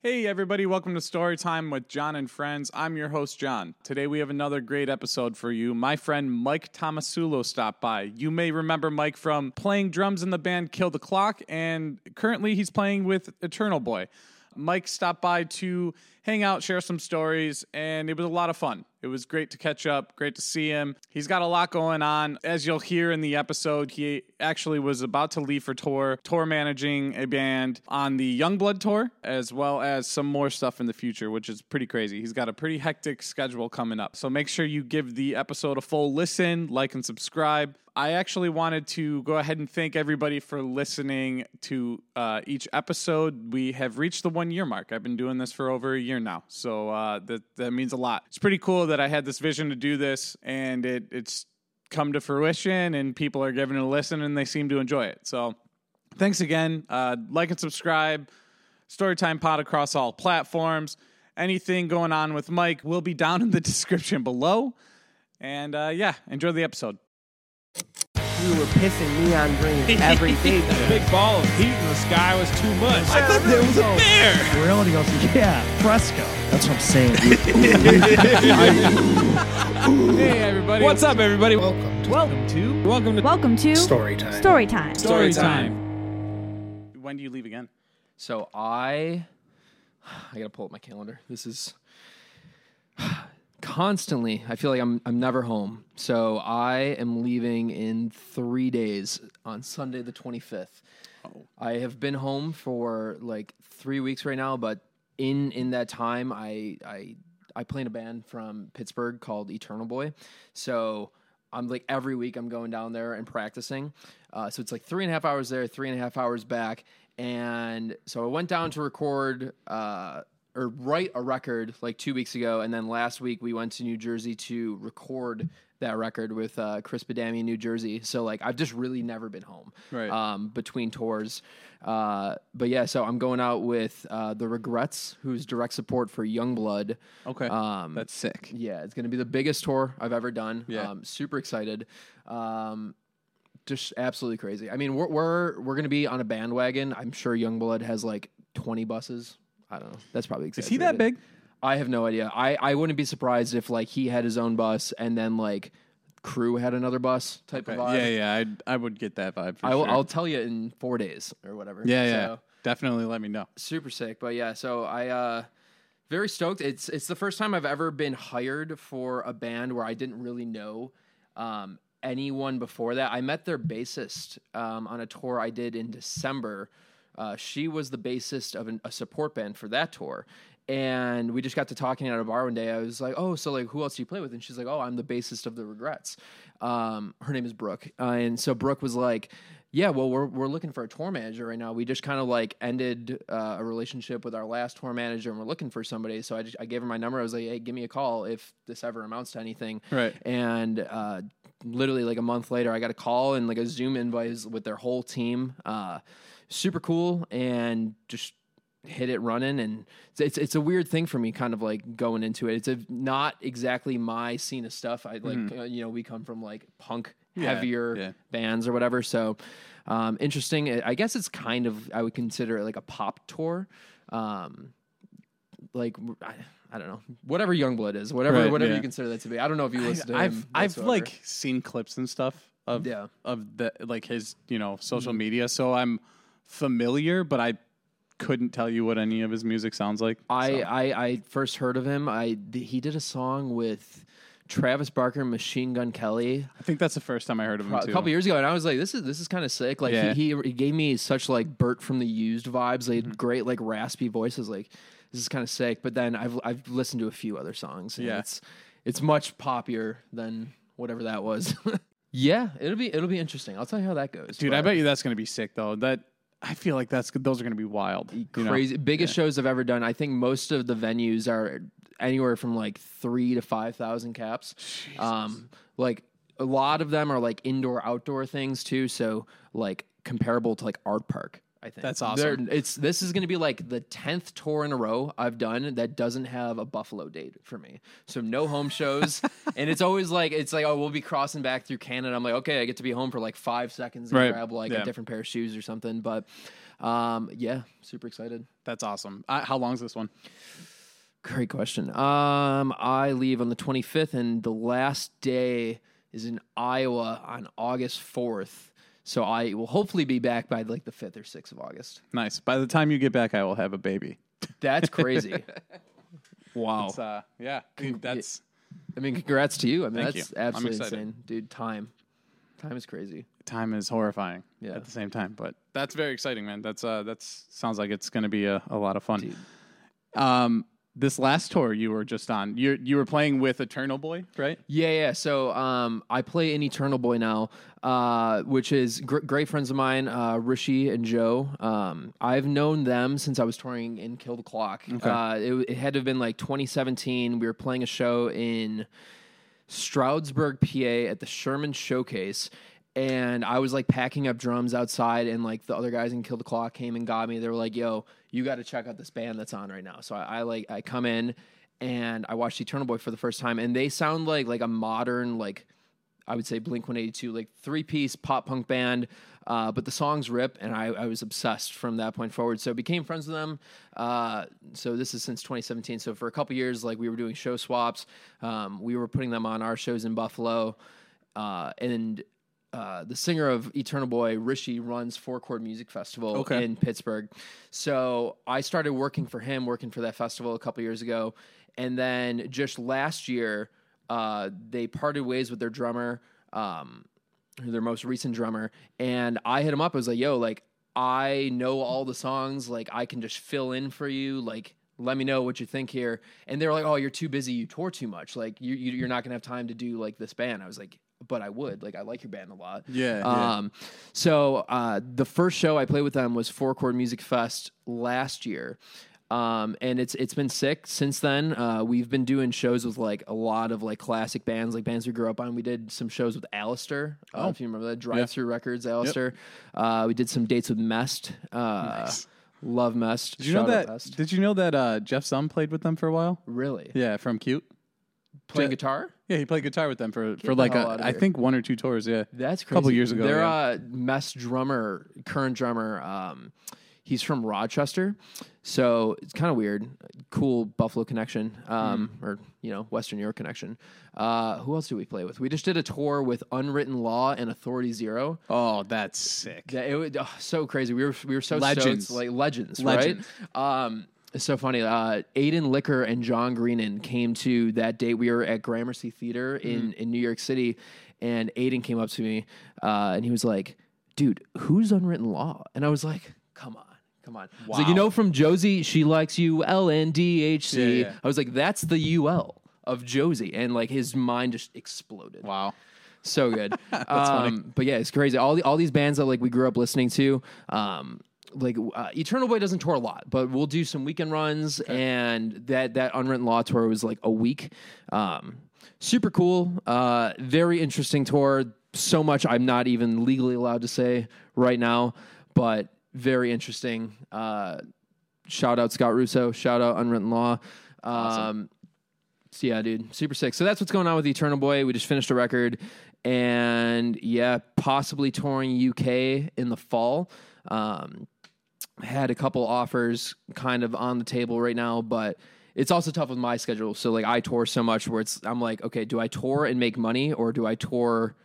Hey, everybody, welcome to StouryTime with Jon and Friends. I'm your host, Jon. Today we have another great episode for you. My friend Mike Tomasulo stopped by. You may remember Mike from playing drums in the band Kill the Clock, and currently he's playing with Eternal Boy. Mike stopped by to hang out, share some stories, and it was a lot of fun. It was great to catch up, great to see him. He's got a lot going on. As you'll hear in the episode, he actually was about to leave for tour, tour managing a band on the Yungblud tour, as well as some more stuff in the future, which is pretty crazy. He's got a pretty hectic schedule coming up. So make sure you give the episode a full listen, like, and subscribe. I actually wanted to go ahead and thank everybody for listening to uh, each episode. We have reached the one year mark. I've been doing this for over a year now, so uh, that that means a lot. It's pretty cool that I had this vision to do this, and it it's come to fruition, and people are giving it a listen, and they seem to enjoy it. So, thanks again. Uh, like and subscribe. StouryTime Pod across all platforms. Anything going on with Mike will be down in the description below. And uh, yeah, enjoy the episode. You were pissing neon green every day. That big ball of heat in the sky was too much. I thought there was a bear. Reality goes, yeah, fresco. That's what I'm saying. Hey, everybody. What's up, everybody? Welcome to Welcome to Welcome to Welcome to story time. Story Time. Story Time. When do you leave again? so I, I gotta pull up my calendar. This is constantly. I feel like I'm I'm never home. So I am leaving in three days on Sunday the 25th. I have been home for like three weeks right now, but in in that time, I I I play in a band from Pittsburgh called Eternal Boy. So I'm like every week I'm going down there and practicing. Uh, so it's like three and a half hours there, three and a half hours back. And so I went down to record uh, or write a record like two weeks ago, and then last week we went to New Jersey to record that record with uh, Chris Badami in New Jersey. So like I've just really never been home Right. um, between tours. Uh, but yeah, so I'm going out with uh, the Regrets, who's direct support for Yungblud. Okay. Um, That's sick. Yeah, it's going to be the biggest tour I've ever done. Yeah. Um, super excited. Um, just absolutely crazy. I mean, we're we're we're going to be on a bandwagon. I'm sure Yungblud has like 20 buses. I don't know. That's probably exactly. Is he that exaggerated. big? I have no idea. I I wouldn't be surprised if like he had his own bus and then like crew had another bus type of vibe. Yeah, yeah. I I would get that vibe for I will, sure. I'll tell you in four days or whatever. yeah, yeah. So, Definitely let me know. super sick. But yeah, so I uh very stoked. It's it's the first time I've ever been hired for a band where I didn't really know um anyone before that. I met their bassist um on a tour I did in December. Uh, she was the bassist of an, a support band for that tour. And we just got to talking at a bar one day. I was like, "Oh, so like, who else do you play with?" And she's like, "Oh, I'm the bassist of the Regrets." Um, her name is Brooke, uh, and so Brooke was like, "Yeah, well, we're we're looking for a tour manager right now. We just kind of like ended uh, a relationship with our last tour manager, and we're looking for somebody." So I just I gave her my number. I was like, "Hey, give me a call if this ever amounts to anything." Right. And uh, literally like a month later, I got a call and like a Zoom invite with their whole team. Super cool, and just hit it running and it's, it's it's a weird thing for me kind of like going into it it's a, not exactly my scene of stuff i like uh, you know we come from like punk Mm-hmm. Yeah, heavier yeah. bands or whatever so um interesting i guess it's kind of i would consider it like a pop tour um like I, I don't know whatever Yungblud is whatever Right, whatever yeah. you consider that to be i don't know if you listen to I've him I've like seen clips and stuff of Yeah. Mm-hmm. of the like his you know social media, so I'm familiar, but I couldn't tell you what any of his music sounds like. I, so. I I first heard of him. I he did a song with Travis Barker, Machine Gun Kelly, I think that's the first time I heard of him a too. couple years ago, and I was like, "This is this is kind of sick." Like Yeah. he, he he gave me such like Bert from the Used vibes. They Mm-hmm. great like raspy voices. Like this is kind of sick. But then I've I've listened to a few other songs. and Yeah. it's it's much poppier than whatever that was. yeah, it'll be it'll be interesting. I'll tell you how that goes, Dude, I bet you that's gonna be sick though. That I feel like that's those are gonna be wild. you know? crazy biggest shows I've ever done. I think most of the venues are anywhere from like three to five thousand caps. Um, like a lot of them are like indoor outdoor things too. So like comparable to like Artpark. I think That's They're- awesome. It's this is going to be like the tenth tour in a row I've done that doesn't have a Buffalo date for me. So no home shows, and it's always like it's like oh we'll be crossing back through Canada. I'm like okay I get to be home for like five seconds and Right. grab like Yeah. a different pair of shoes or something. But Um, yeah, super excited. That's awesome. Uh, how long is this one? Great question. Um, I leave on the 25th, and the last day is in Iowa on August 4th. So I will hopefully be back by like the 5th or 6th of August. Nice. By the time you get back, I will have a baby. That's crazy. wow. It's, uh, yeah, that's I mean, congrats to you. I mean, Thank that's you. Absolutely insane, dude. Time, time is crazy. time is horrifying Yeah. at the same time, but that's very exciting, man. That's uh, that's sounds like it's going to be a, a lot of fun. Dude. Um, this last tour you were just on, you you were playing with Eternal Boy, right? Yeah, yeah. So um, I play in Eternal Boy now, uh, which is gr- great friends of mine, uh, Rishi and Joe. Um, I've known them since I was touring in Kill the Clock. Uh, it, it had to have been like 2017. We were playing a show in Stroudsburg, PA at the Sherman Showcase. And I was like packing up drums outside, and like the other guys in Kill the Clock came and got me. They were like, "Yo, you got to check out this band that's on right now." So I, I like I come in and I watched Eternal Boy for the first time, and they sound like like a modern like I would say Blink One Eighty Two like three piece pop punk band. Uh, but the songs rip, and I, I was obsessed from that point forward. So became friends with them. Uh, so this is since 2017. So for a couple years, like we were doing show swaps. Um, we were putting them on our shows in Buffalo, uh, and uh, the singer of Eternal Boy, Rishi, runs Four Chord Music Festival Okay. in Pittsburgh. So I started working for him, working for that festival a couple years ago, and then just last year, uh, they parted ways with their drummer, um, their most recent drummer, and I hit him up. I was like, "Yo, like I know all the songs, like I can just fill in for you, like." Let me know what you think here, and they were like, "Oh, you're too busy. You tour too much. Like, you, you, you're not gonna have time to do like this band." I was like, "But I would. Like, I like your band a lot." Yeah, yeah. Um, so uh, the first show I played with them was Four Chord Music Fest last year. Um, and it's it's been sick since then. Uh, we've been doing shows with like a lot of like classic bands, like bands we grew up on. We did some shows with Allister. Uh, Oh. if you remember that Drive-Thru Records, Allister. Uh, we did some dates with Mest. Uh, Love Mest. Did you know Shout out that? Mest. Did you know that uh, Jeff Czum played with them for a while? Really? Yeah, from Cute. Playing guitar? Yeah, he played guitar with them for for the like hell a, outta I here. think one or two tours. Yeah, That's A crazy. couple years ago, Their yeah. uh, Mest drummer, current drummer, um, he's from Rochester, so it's kind of weird. Cool Buffalo connection, um, Hmm. or you know Western New York connection. Uh, who else do we play with? We just did a tour with Unwritten Law and Authority Zero. Oh, that's sick. Yeah, it was oh, so crazy. We were we were so Legends. stoked, like legends, Legends. right? Um, it's so funny. Uh, Aiden Licker and John Greenan came to that date. We were at Gramercy Theater in in New York City, and Aiden came up to me uh, and he was like, "Dude, who's Unwritten Law?" And I was like, "Come on." Come on. Like, you know, from Josie, she likes you, L N D H C. Yeah, yeah. I was like, that's the UL of Josie. And like his mind just exploded. Wow. So good. um, But yeah, it's crazy. All the, all these bands that like we grew up listening to. Um, like uh, Eternal Boy doesn't tour a lot, but we'll do some weekend runs, and that that Unwritten Law tour was like a week. Um, super cool, uh, very interesting tour. So much I'm not even legally allowed to say right now, but very interesting. Uh, shout out Scott Russo. Shout out Unwritten Law. Um, so yeah, dude, super sick. So that's what's going on with Eternal Boy. We just finished a record, and yeah, possibly touring UK in the fall. Um, had a couple offers kind of on the table right now, but it's also tough with my schedule. So like I tour so much where it's I'm like, okay, do I tour and make money or do I tour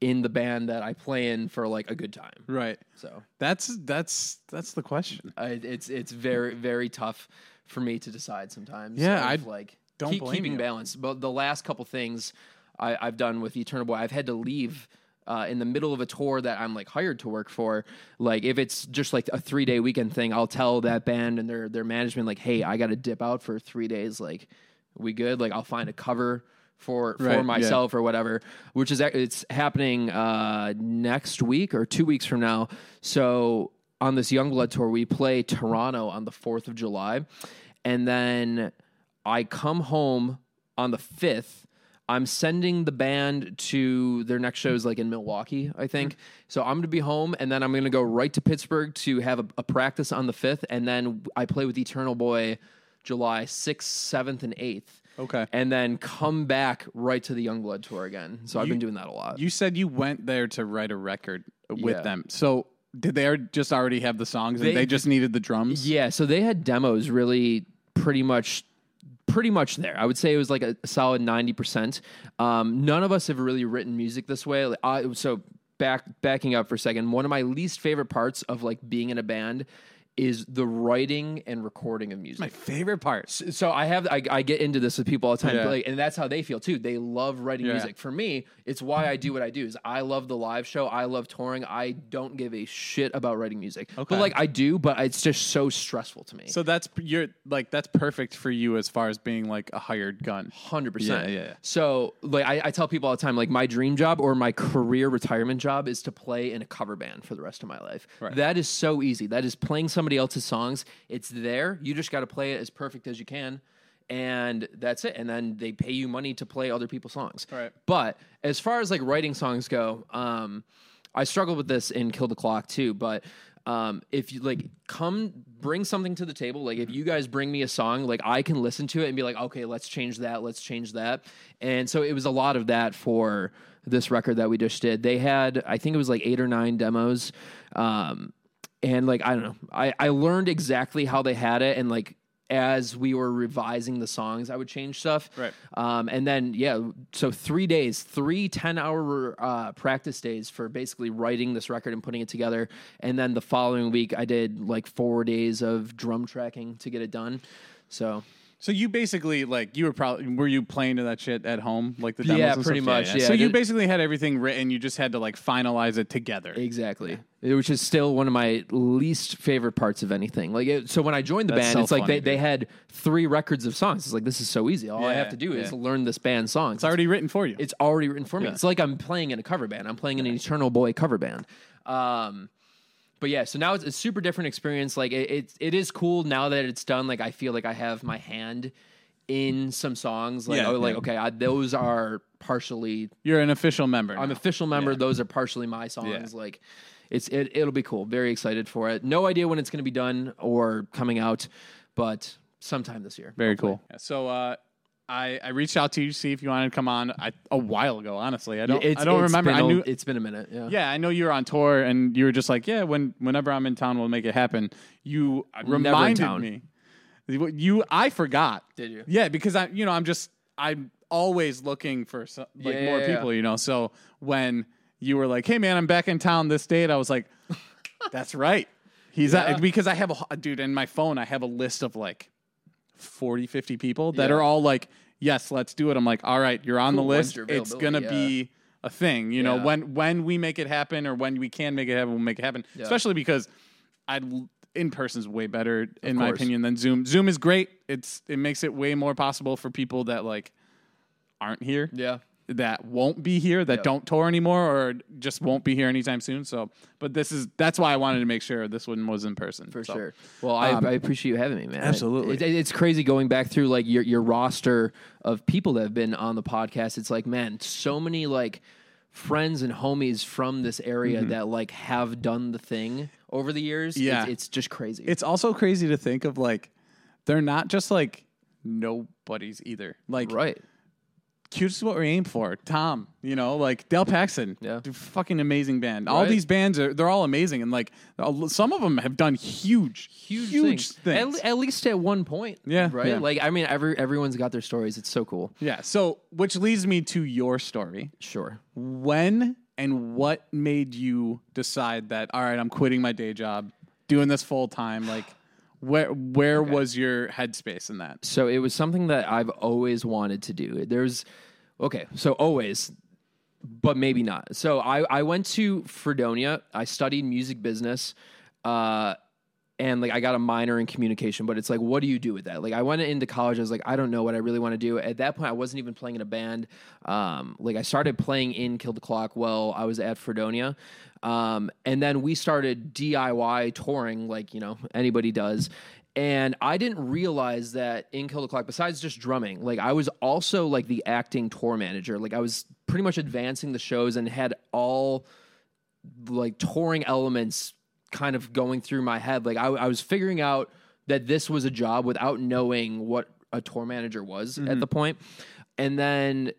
in the band that I play in for like a good time? Right. So That's that's that's the question. I, it's it's very very tough for me to decide sometimes. Yeah, I like don't keep, keeping you. balance. But the last couple things I, I've done with Eternal Boy, I've had to leave. Uh, in the middle of a tour that I'm like hired to work for, like if it's just like a three day weekend thing, I'll tell that band and their their management like, hey, I got to dip out for three days. Like, we good? Like, I'll find a cover for Right, for yeah. myself or whatever. Which is it's happening uh, next week or two weeks from now. So on this Yungblud tour, we play Toronto on the fourth of July, and then I come home on the fifth. I'm sending the band to their next shows like in Milwaukee, I think. Mm-hmm. So I'm gonna be home and then I'm gonna go right to Pittsburgh to have a, a practice on the fifth, and then I play with Eternal Boy July sixth, seventh, and eighth. Okay. And then come back right to the Yungblud tour again. So I've been doing that a lot. You said you went there to write a record with Yeah. them. So did they just already have the songs and They- they, just needed the drums? Yeah, so they had demos really pretty much pretty much there. I would say it was like a, solid 90%. Um, none of us have really written music this way. I, so back backing up for a second, one of my least favorite parts of like being in a band is the writing and recording of music. My favorite part. so I have I, I get into this with people all the time, Yeah. like, and that's how they feel too. They love writing Yeah. music. For me, it's why I do what I do. Is I love the live show. I love touring. I don't give a shit about writing music. Okay. But like I do, but it's just so stressful to me. So that's you're like that's perfect for you as far as being like a hired gun. Hundred percent. Yeah, yeah, yeah. So, like, I, I tell people all the time, like, my dream job or my career retirement job is to play in a cover band for the rest of my life. Right. That is so easy. That is playing somebody else's songs. It's there. You just got to play it as perfect as you can, and that's it. And then they pay you money to play other people's songs. Right. But as far as like writing songs go, um, I struggled with this in Kill the Clock too. But um, if you like come bring something to the table, like if you guys bring me a song, like I can listen to it and be like, okay, let's change that, let's change that. And so it was a lot of that for this record that we just did. They had, I think it was like eight or nine demos. Um, and like I don't know, I, I learned exactly how they had it, and like as we were revising the songs, I would change stuff. Right. Um, and then yeah, so three days, three 10 hour uh, practice days for basically writing this record and putting it together. And then the following week, I did like four days of drum tracking to get it done. So So you basically like you were probably were you playing to that shit at home like the demos Yeah, pretty stuff? much, yeah. So you basically had everything written. You just had to like finalize it together. Exactly. Which is still one of my least favorite parts of anything. Like, it, so when I joined the That's band, so it's like funny, they, they had three records of songs. It's like this is so easy. All I Yeah, have to do is yeah. learn this band's songs. It's already written for you. it's already written for me. Yeah. It's like I'm playing in a cover band. I'm playing in an Eternal Boy cover band. Um, but yeah, so now it's a super different experience. Like it, it, it is cool now that it's done. Like I feel like I have my hand in some songs. Like Yeah, oh, like yeah. okay, I, those are partially You're an official member. I'm now. official member. Those are partially my songs. Like it's it, it'll be cool. Very excited for it. No idea when it's going to be done or coming out, but sometime this year. Very hopefully. cool. Yeah, so uh, I I reached out to you to see if you wanted to come on I, a while ago. Honestly, I don't It's- I don't it's remember. been I a- knew. it's been a minute. Yeah. Yeah, I know you were on tour and you were just like, yeah, when whenever I'm in town, we'll make it happen. You never in reminded town. me. You, I forgot. Did you? Yeah, because I, you know, I'm just, I'm always looking for some, like Yeah, more yeah, yeah. people, you know. So when you were like, hey man, I'm back in town this date, I was like, that's right. He's Yeah. at, because I have a dude in my phone. I have a list of like 40, 50 people that Yeah. are all like, yes, let's do it. I'm like, all right, you're on Cool, the list. It's gonna availability? be a thing. You know, when when we make it happen or when we can make it happen, we'll make it happen. Yeah. Especially because I in person is way better in my opinion than Zoom. Zoom is great. It's it makes it way more possible for people that like aren't here, Yeah. That won't be here, that Yeah. don't tour anymore, or just won't be here anytime soon. So, but this is that's why I wanted to make sure this one was in person For So, sure. Well, I, um, I appreciate you having me, man. absolutely. It, it- it's crazy going back through like your your roster of people that have been on the podcast. It's like, man, so many like friends and homies from this area that like have done the thing over the years. Mm-hmm. Yeah. It's, it's just crazy. It's also crazy to think of like they're not just like nobody's either. Like right. Cute is what we aim for. Tom, you know, like Del Paxton, Yeah. dude, fucking amazing band. All Right. these bands are they're all amazing, and like a- some of them have done huge, Huge, huge things. things. At, at least at one point. Yeah, Right. yeah. Like I mean, every everyone's got their stories. It's so cool. yeah. So, which leads me to your story. Sure. When and what made you decide that all right, I'm quitting my day job, doing this full time? Like, where where was your headspace in that? So it was something that I've always wanted to do. There's okay, so always, but maybe not. So I, I went to Fredonia. I studied music business. Uh and like I got a minor in communication, but it's like, what do you do with that? Like I went into college, I was like, I don't know what I really want to do. At that point, I wasn't even playing in a band. Um, like I started playing in Kill the Clock while I was at Fredonia. Um, and then we started DIY touring, like, you know, anybody does. And I didn't realize that in Kill the Clock, besides just drumming, like I was also like the acting tour manager. Like I was pretty much advancing the shows and had all like touring elements kind of going through my head. Like I, I was figuring out that this was a job without knowing what a tour manager was at the point. And then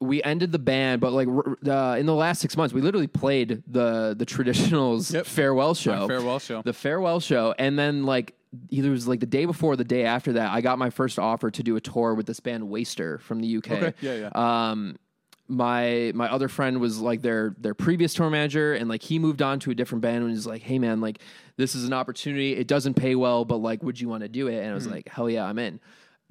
we ended the band, but like uh, in the last six months, we literally played the the traditionals Yep. farewell show, Our farewell show. the farewell show, and then like either it was like the day before, or the day after that, I got my first offer to do a tour with this band Waster from the UK. Okay. Yeah, yeah. Um, my my other friend was like their their previous tour manager, and like he moved on to a different band and was like, "Hey man, like this is an opportunity. It doesn't pay well, but like, would you want to do it?" And I was hmm. like, "Hell yeah, I'm in."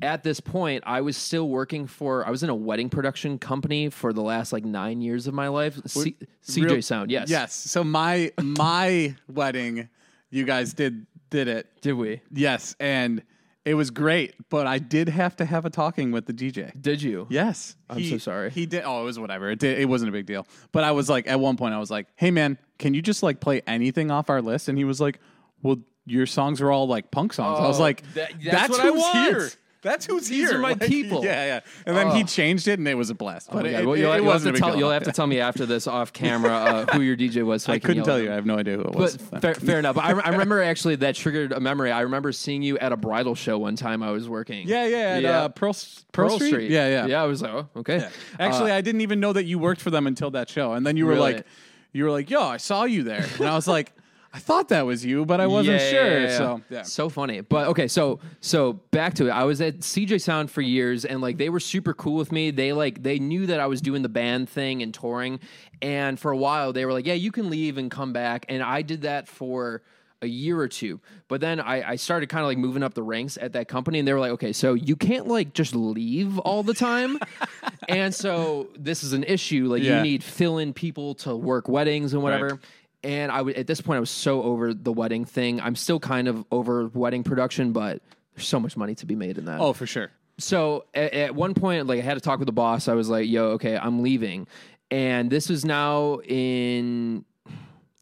At this point, I was still working for. I was in a wedding production company for the last like nine years of my life. C- CJ Real- Sound, yes, Yes. So my my wedding, you guys did did it. Did we? Yes, and it was great, but I did have to have a talking with the DJ. Did you? Yes, I'm so sorry. He did. Oh, it was whatever. It did, it wasn't a big deal. But I was like, at one point, I was like, "Hey, man, can you just like play anything off our list?" And he was like, "Well, your songs are all like punk songs." I was Oh, like, that- that's "That's what I who's want. here. That's who's here. These here. are my Like, people." Yeah, yeah. And then he Oh. changed it, and it was a blast. Oh But it, God. it, you'll, it you'll have wasn't to a big tell deal. you'll have to tell me after this off camera uh, who your DJ was. So I, I can couldn't yell tell at you. I him. have no idea who it was. But fair, fair enough. I, I remember actually that triggered a memory. I remember seeing you at a bridal show one time. I was working. yeah, yeah. At, Yeah. Uh, Pearl, Pearl, Street? Yeah, yeah. Yeah, I was like, oh, okay. Actually, Uh, I didn't even know that you worked for them until that show, and then you were Really? like, you were like, "Yo, I saw you there," and I was like, "I thought that was you, but I wasn't Yeah, sure." yeah, yeah. So yeah, so funny. But okay, so so back to it. I was at CJ Sound for years, and like they were super cool with me. They like they knew that I was doing the band thing and touring, and for a while they were like, "Yeah, you can leave and come back." And I did that for a year or two. But then I, I started kind of like moving up the ranks at that company, and they were like, "Okay, so you can't like just leave all the time." and so this is an issue. Like Yeah. you need fill in people to work weddings and whatever. Right. And I would at this point I was so over the wedding thing. I'm still kind of over wedding production, but there's so much money to be made in that. oh for sure. So at, at one point, like I had to talk with the boss. I was like, "Yo, okay, I'm leaving," and this is now in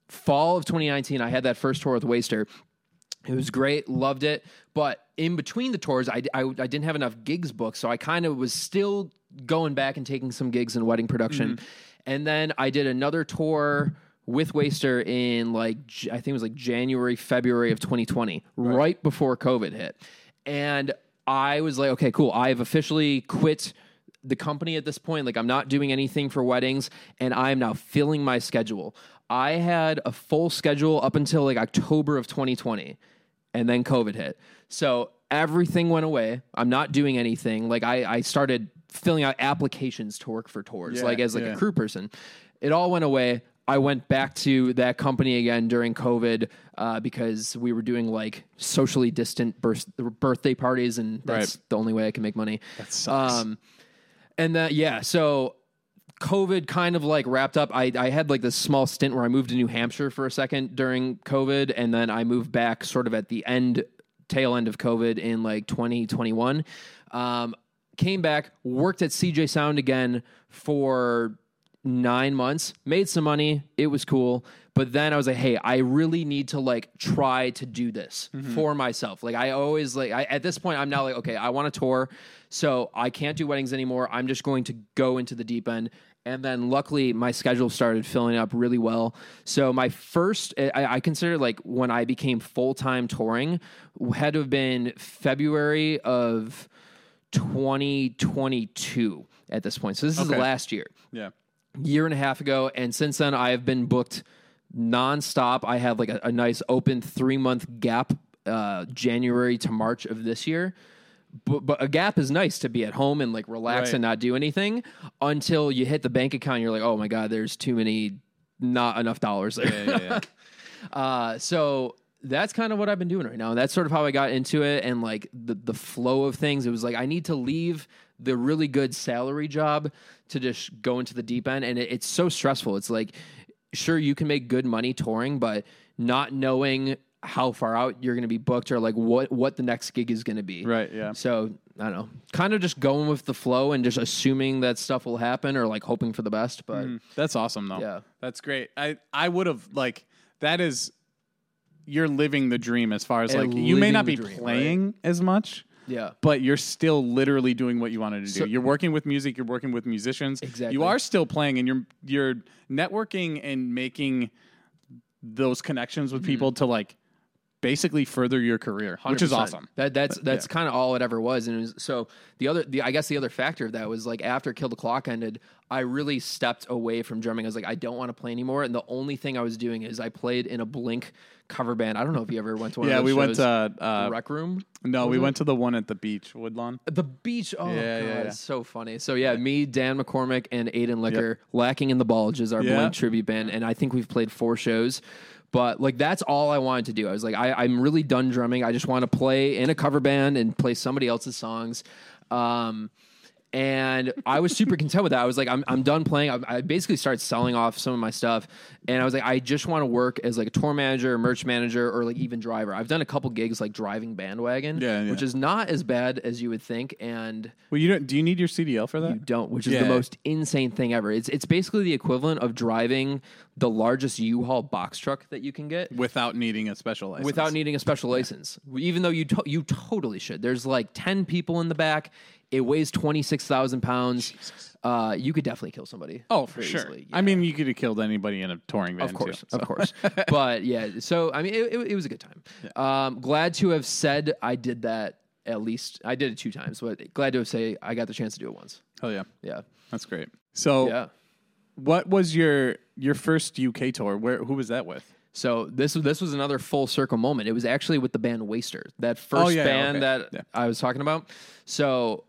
fall of 2019. I had that first tour with Waster. It was great, loved it. But in between the tours, I, I, I didn't have enough gigs booked. So I kind of was still going back and taking some gigs in wedding production. Mm-hmm. And then I did another tour with Waster in like, I think it was like January, February of 2020, right, before COVID hit. And I was like, okay, cool. I've officially quit the company at this point. Like, I'm not doing anything for weddings, and I am now filling my schedule. I had a full schedule up until like October of 2020, and then COVID hit. So everything went away. I'm not doing anything. Like, I, I started filling out applications to work for tours, Yeah, like as like yeah. a crew person. It all went away. I went back to that company again during COVID uh, because we were doing like socially distant birth- birthday parties, and that's Right. the only way I can make money. That sucks. Um, and that yeah, so COVID kind of like wrapped up. I I had like this small stint where I moved to New Hampshire for a second during COVID, and then I moved back sort of at the end, tail end of COVID in like 2021. Um, came back, worked at CJ Sound again for nine months, made some money. It was cool. But then I was like, hey, I really need to like try to do this mm-hmm. for myself. Like I always like I, at this point, I'm now like, okay, I want to tour. So I can't do weddings anymore. I'm just going to go into the deep end. And then luckily my schedule started filling up really well. So my first I, I consider like when I became full time touring had to have been February of 2022 at this point. So this is Okay. last year yeah. Year and a half ago, and since then I have been booked nonstop. I have like a, a nice open three month gap, uh, January to March of this year. But, but a gap is nice to be at home and like relax Right. and not do anything until you hit the bank account. And you're like, oh my god, there's too many, not enough dollars there. Yeah, yeah. Uh, so that's kind of what I've been doing right now. And that's sort of how I got into it and like the, the flow of things. It was like, I need to leave the really good salary job to just go into the deep end. And it, it's so stressful. It's like, sure, you can make good money touring, but not knowing how far out you're going to be booked or like what, what the next gig is going to be. Right, yeah. So I don't know, kind of just going with the flow and just assuming that stuff will happen or like hoping for the best. But mm-hmm. That's awesome though. Yeah. That's great. I I would have like that is you're living the dream as far as like you may not be dream, playing as much, yeah. but you're still literally doing what you wanted to do. So- you're working with music, you're working with musicians. Exactly. You are still playing and you're you're networking and making those connections Mm-hmm. with people to like basically further your career, which is awesome. That that's that's yeah. kind of all it ever was. And it was, so the other, the I guess the other factor of that was like after Kill the Clock ended, I really stepped away from drumming. I was like, I don't want to play anymore. And the only thing I was doing is I played in a Blink cover band. I don't know if you ever went to one. Yeah, of those we went shows. to The uh, Rec Room. no, we it? went to the one at the beach, Woodlawn. The beach. Oh, Yeah, God, yeah, yeah. it's so funny. So, yeah, me, Dan McCormick, and Aiden Licker, Lacking in the Bulge is our. Blink tribute band. And I think we've played four shows. But, like, that's all I wanted to do. I was like, I, I'm really done drumming. I just want to play in a cover band and play somebody else's songs. Um, and I was super content with that. I was like, I'm, I'm done playing. I, I basically started selling off some of my stuff, and I was like, I just want to work as like a tour manager, merch manager, or like even driver. I've done a couple gigs like driving bandwagon, Yeah, yeah. which is not as bad as you would think, and Well, you don't. Do you need your CDL for that? you don't, which is Yeah. the most insane thing ever. It's it's basically the equivalent of driving the largest U-Haul box truck that you can get without needing a special license. without needing a special license. Even though you to- you totally should. There's like ten people in the back. It weighs twenty six thousand pounds. Uh, you could definitely kill somebody. Oh, for sure. easily. I mean, you could have killed anybody in a touring van. Of course, too, so. of course. but yeah, so I mean, it, it, it was a good time. Um, glad to have said I did that at least. I did it two times, but glad to have say I got the chance to do it once. Hell yeah, Yeah, that's great. So, yeah. What was your your first UK tour? Where who was that with? So this this was another full circle moment. It was actually with the band Waster, that first Oh, yeah, band okay. that Yeah. I was talking about. So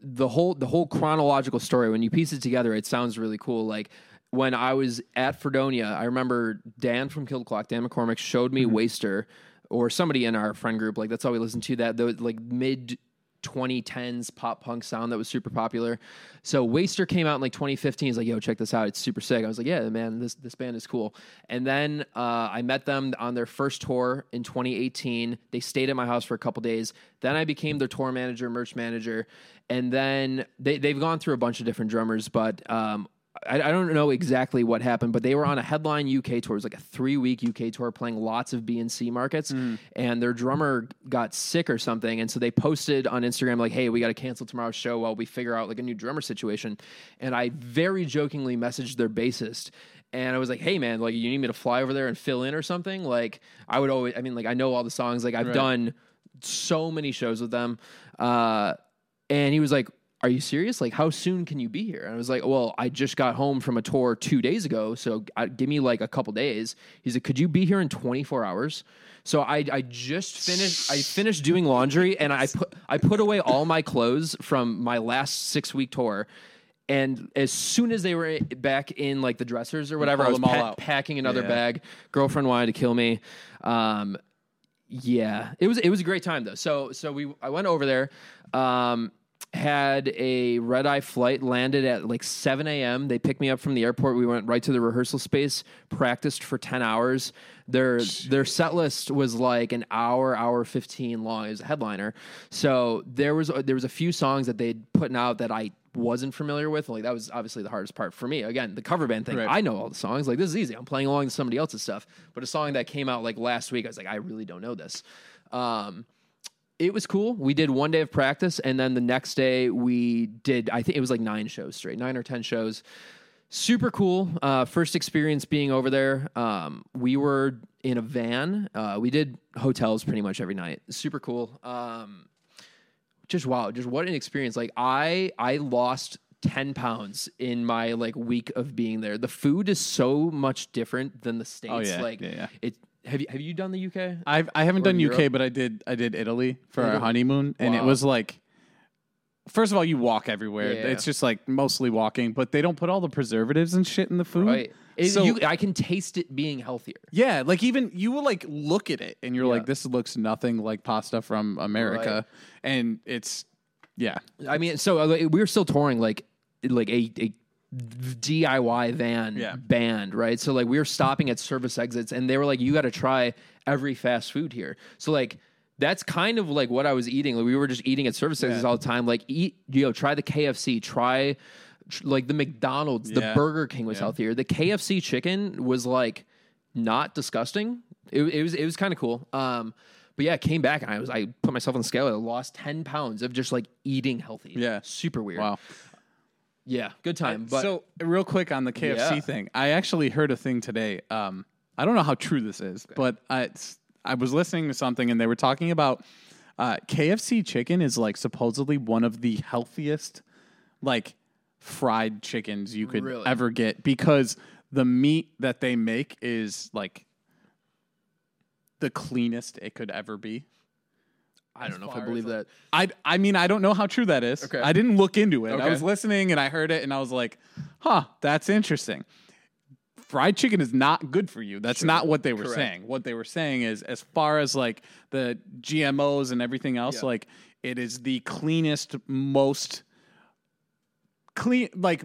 the whole the whole chronological story, when you piece it together, it sounds really cool. Like when I was at Fredonia, I remember Dan from Kill the Clock, Dan McCormick, showed Mm-hmm. me Waster or somebody in our friend group. Like that's all we listened to. That the like mid 2010s pop punk sound that was super popular. So Waster came out in like 2015. He's like, "Yo, check this out. It's super sick." I was like, "Yeah, man, this this band is cool." And then uh, I met them on their first tour in 2018. They stayed at my house for a couple days. Then I became their tour manager, merch manager, and then they they've gone through a bunch of different drummers, but um, I, I don't know exactly what happened, but they were on a headline UK tour. It was like a three week UK tour playing lots of B and C markets. And their drummer got sick or something. And so they posted on Instagram, like, hey, we got to cancel tomorrow's show while we figure out like a new drummer situation. And I very jokingly messaged their bassist. And I was like, hey, man, like, you need me to fly over there and fill in or something? Like, I would always, I mean, like, I know all the songs. Like, I've done so many shows with them. Uh, and he was like, Are you serious? Like, how soon can you be here? And I was like, Well, I just got home from a tour two days ago. So I, give me like a couple days. He's like, Could you be here in 24 hours? So I, I just finished I finished doing laundry and I put I put away all my clothes from my last six week tour. And as soon as they were back in like the dressers or whatever, I was pa- packing another Yeah. bag. Girlfriend wanted to kill me. Um, yeah, it was it was a great time though. So so we I went over there, um, had a red eye flight, landed at like seven a.m. They picked me up from the airport. We went right to the rehearsal space, practiced for ten hours. Their their set list was like an hour, hour fifteen long. It was a headliner. So there was there was a few songs that they'd put out that I wasn't familiar with. Like that was obviously the hardest part for me. Again, the cover band thing. Right. I know all the songs. Like this is easy. I'm playing along to somebody else's stuff. But a song that came out like last week, I was like, I really don't know this. Um, it was cool. We did one day of practice, and then the next day we did. I think it was like nine shows straight, nine or ten shows. Super cool. Uh, first experience being over there. Um, we were in a van. Uh, we did hotels pretty much every night. Super cool. Um, just wow, just what an experience. Like I I lost 10 pounds in my like week of being there. The food is so much different than the states. Oh, yeah. Like Yeah, yeah. it have you have you done the UK? I've I haven't Or done UK, but I did I did Italy for our Italy. honeymoon, and it Wow. was like. First of all, you walk everywhere. Yeah. It's just like mostly walking, but they don't put all the preservatives and shit in the food. Right. It- So- you, I can taste it being healthier. Yeah, like even you will like look at it and you're like, this looks nothing like pasta from America, and it's yeah, I mean, so uh, like, we were still touring like like a, a DIY van Yeah. band, right? So like we were stopping at service exits, and they were like, "You got to try every fast food here." So like. That's kind of like what I was eating. Like we were just eating at service exits all the time. Like eat, you know, try the KFC, try tr- like the McDonald's, the Burger King was healthier. The KFC chicken was like not disgusting. It, it was it was kind of cool. Um, but yeah, I came back and I was I put myself on the scale. I lost ten pounds of just like eating healthy. Yeah. super weird. wow. Yeah, good time. But so real quick on the KFC Yeah. thing, I actually heard a thing today. Um, I don't know how true this is, but I, I was listening to something and they were talking about uh, KFC chicken is like supposedly one of the healthiest like fried chickens you could Really? ever get because the meat that they make is like the cleanest it could ever be. I don't know if I believe that. I I mean I don't know how true that is. Okay. I didn't look into it. I was listening and I heard it and I was like, "Huh, that's interesting." Fried chicken is not good for you. That's not what they were Correct. saying. What they were saying is as far as like the GMOs and everything else, Yeah. like it is the cleanest most clean like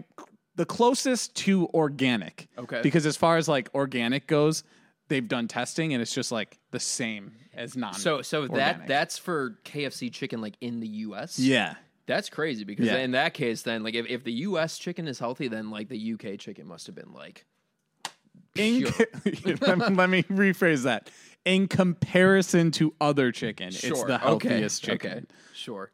the closest to organic. Okay. Because as far as like organic goes, they've done testing and it's just like the same as non So so that that's for KFC chicken like in the US. Yeah. That's crazy because Yeah. in that case then like if, if the US chicken is healthy then like the UK chicken must have been like In, let, me, let me rephrase that. In comparison to other chicken, it's Sure. the Okay. healthiest chicken. Okay. Sure.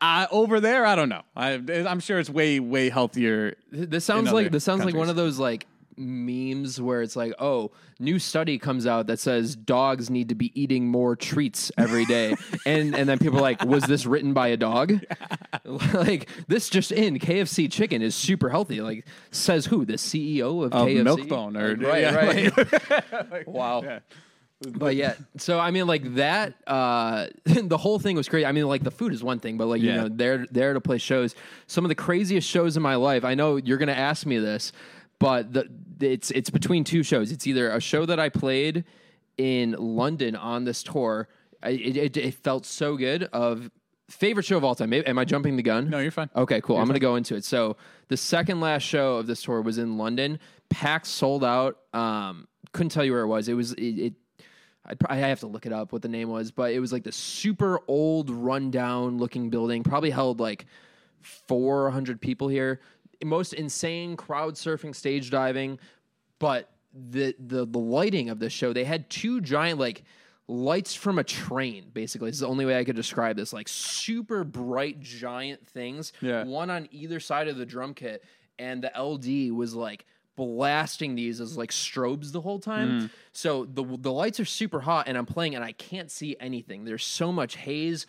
I, over there, I don't know. I, I'm sure it's way, way healthier. This sounds like this sounds like one of those like memes where it's like, oh, new study comes out that says dogs need to be eating more treats every day, and and then people are like, was this written by a dog? like this just in, KFC chicken is super healthy. Like says who? The CEO of Of KFC, Milk-Bone or- Like, right, yeah, right. wow. But yeah, so I mean, like that. Uh, the whole thing was crazy. I mean, like the food is one thing, but like you Yeah. know, there there to play shows. Some of the craziest shows in my life. I know you're gonna ask me this, but the it's it's between two shows. It's either a show that I played in London on this tour. I, it, it, felt so good. Of favorite show of all time. Am I jumping the gun? No, you're fine. Okay, cool. I'm going to go into it. So the second last show of this tour was in London. PAX sold out. Um, couldn't tell you where it was. It was it. it I'd, I have to look it up what the name was, but it was like the super old, rundown looking building. Probably held like 400 people here. Most insane crowd surfing, stage diving, but the the the lighting of this show. They had two giant like lights from a train. Basically, this is the only way I could describe this. Like super bright, giant things. Yeah. One on either side of the drum kit, and the LD was like blasting these as like strobes the whole time. So the the lights are super hot, and I'm playing, and I can't see anything. There's so much haze.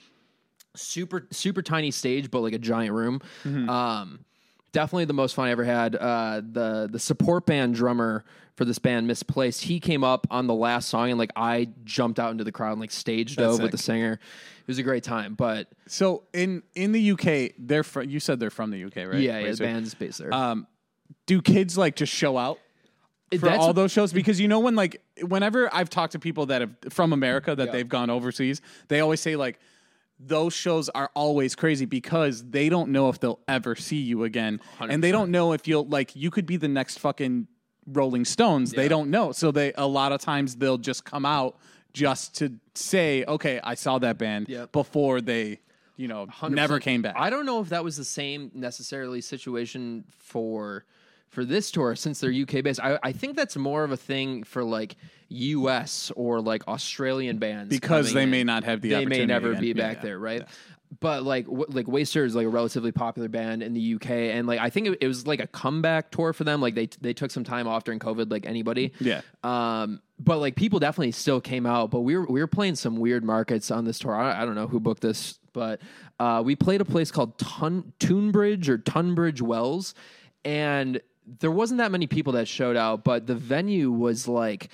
Super super tiny stage, but like a giant room. Um, definitely the most fun I ever had. Uh, the the support band drummer for this band, Misplaced, he came up on the last song, and like I jumped out into the crowd and like stage dove with the singer. It was a great time, but So in in the UK, they're fr- you said they're from the UK, right? yeah, yeah, the band's based there. Um, do kids like just show out for That's- all those shows? Because you know when like whenever I've talked to people that have from America that Yeah. they've gone overseas, they always say like those shows are always crazy because they don't know if they'll ever see you again, and they don't know if you'll like you could be the next fucking Rolling Stones. They don't know, so they a lot of times they'll just come out just to say, okay, I saw that band Yep. before they. You know, 100%. never came back. I don't know if that was the same necessarily situation for for this tour since they're UK based. I, I think that's more of a thing for like US or like Australian bands Because they in. may not have the they may never again. be back yeah, there, right? But like w- like Waster is like a relatively popular band in the UK, and like I think it, it was like a comeback tour for them. Like they they took some time off during COVID, like anybody. Yeah. Um, but like people definitely still came out. But we were we were playing some weird markets on this tour. I, I don't know who booked this, but uh, we played a place called Tun Tunbridge or Tunbridge Wells, and there wasn't that many people that showed out. But the venue was like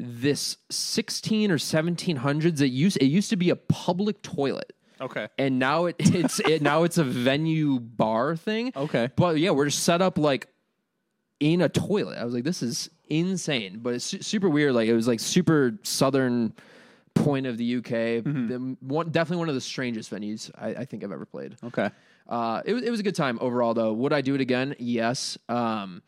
this 16 or 1700s. It used it used to be a public toilet Okay. and now it, it's it, now it's a venue bar thing. Okay. but yeah, we're just set up like in a toilet. I was like, this is insane, but it's su- super weird. Like it was like super southern point of the UK. Mm-hmm. The, one, definitely one of the strangest venues I, I think I've ever played. Okay. Uh, it was it was a good time overall though. Would I do it again? Yes. Um,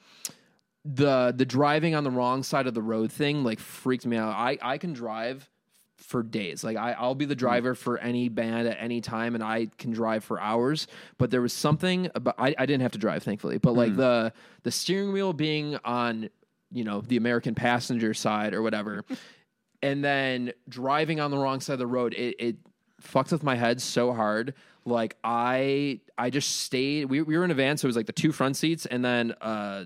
the the driving on the wrong side of the road thing like freaked me out. I I can drive for days. Like I I'll be the driver for any band at any time, and I can drive for hours. But there was something about I, I didn't have to drive thankfully, but like the the steering wheel being on you know the American passenger side or whatever, and then driving on the wrong side of the road, it, it fucked with my head so hard. Like I, I just stayed. We, we were in a van, so it was like the two front seats and then uh,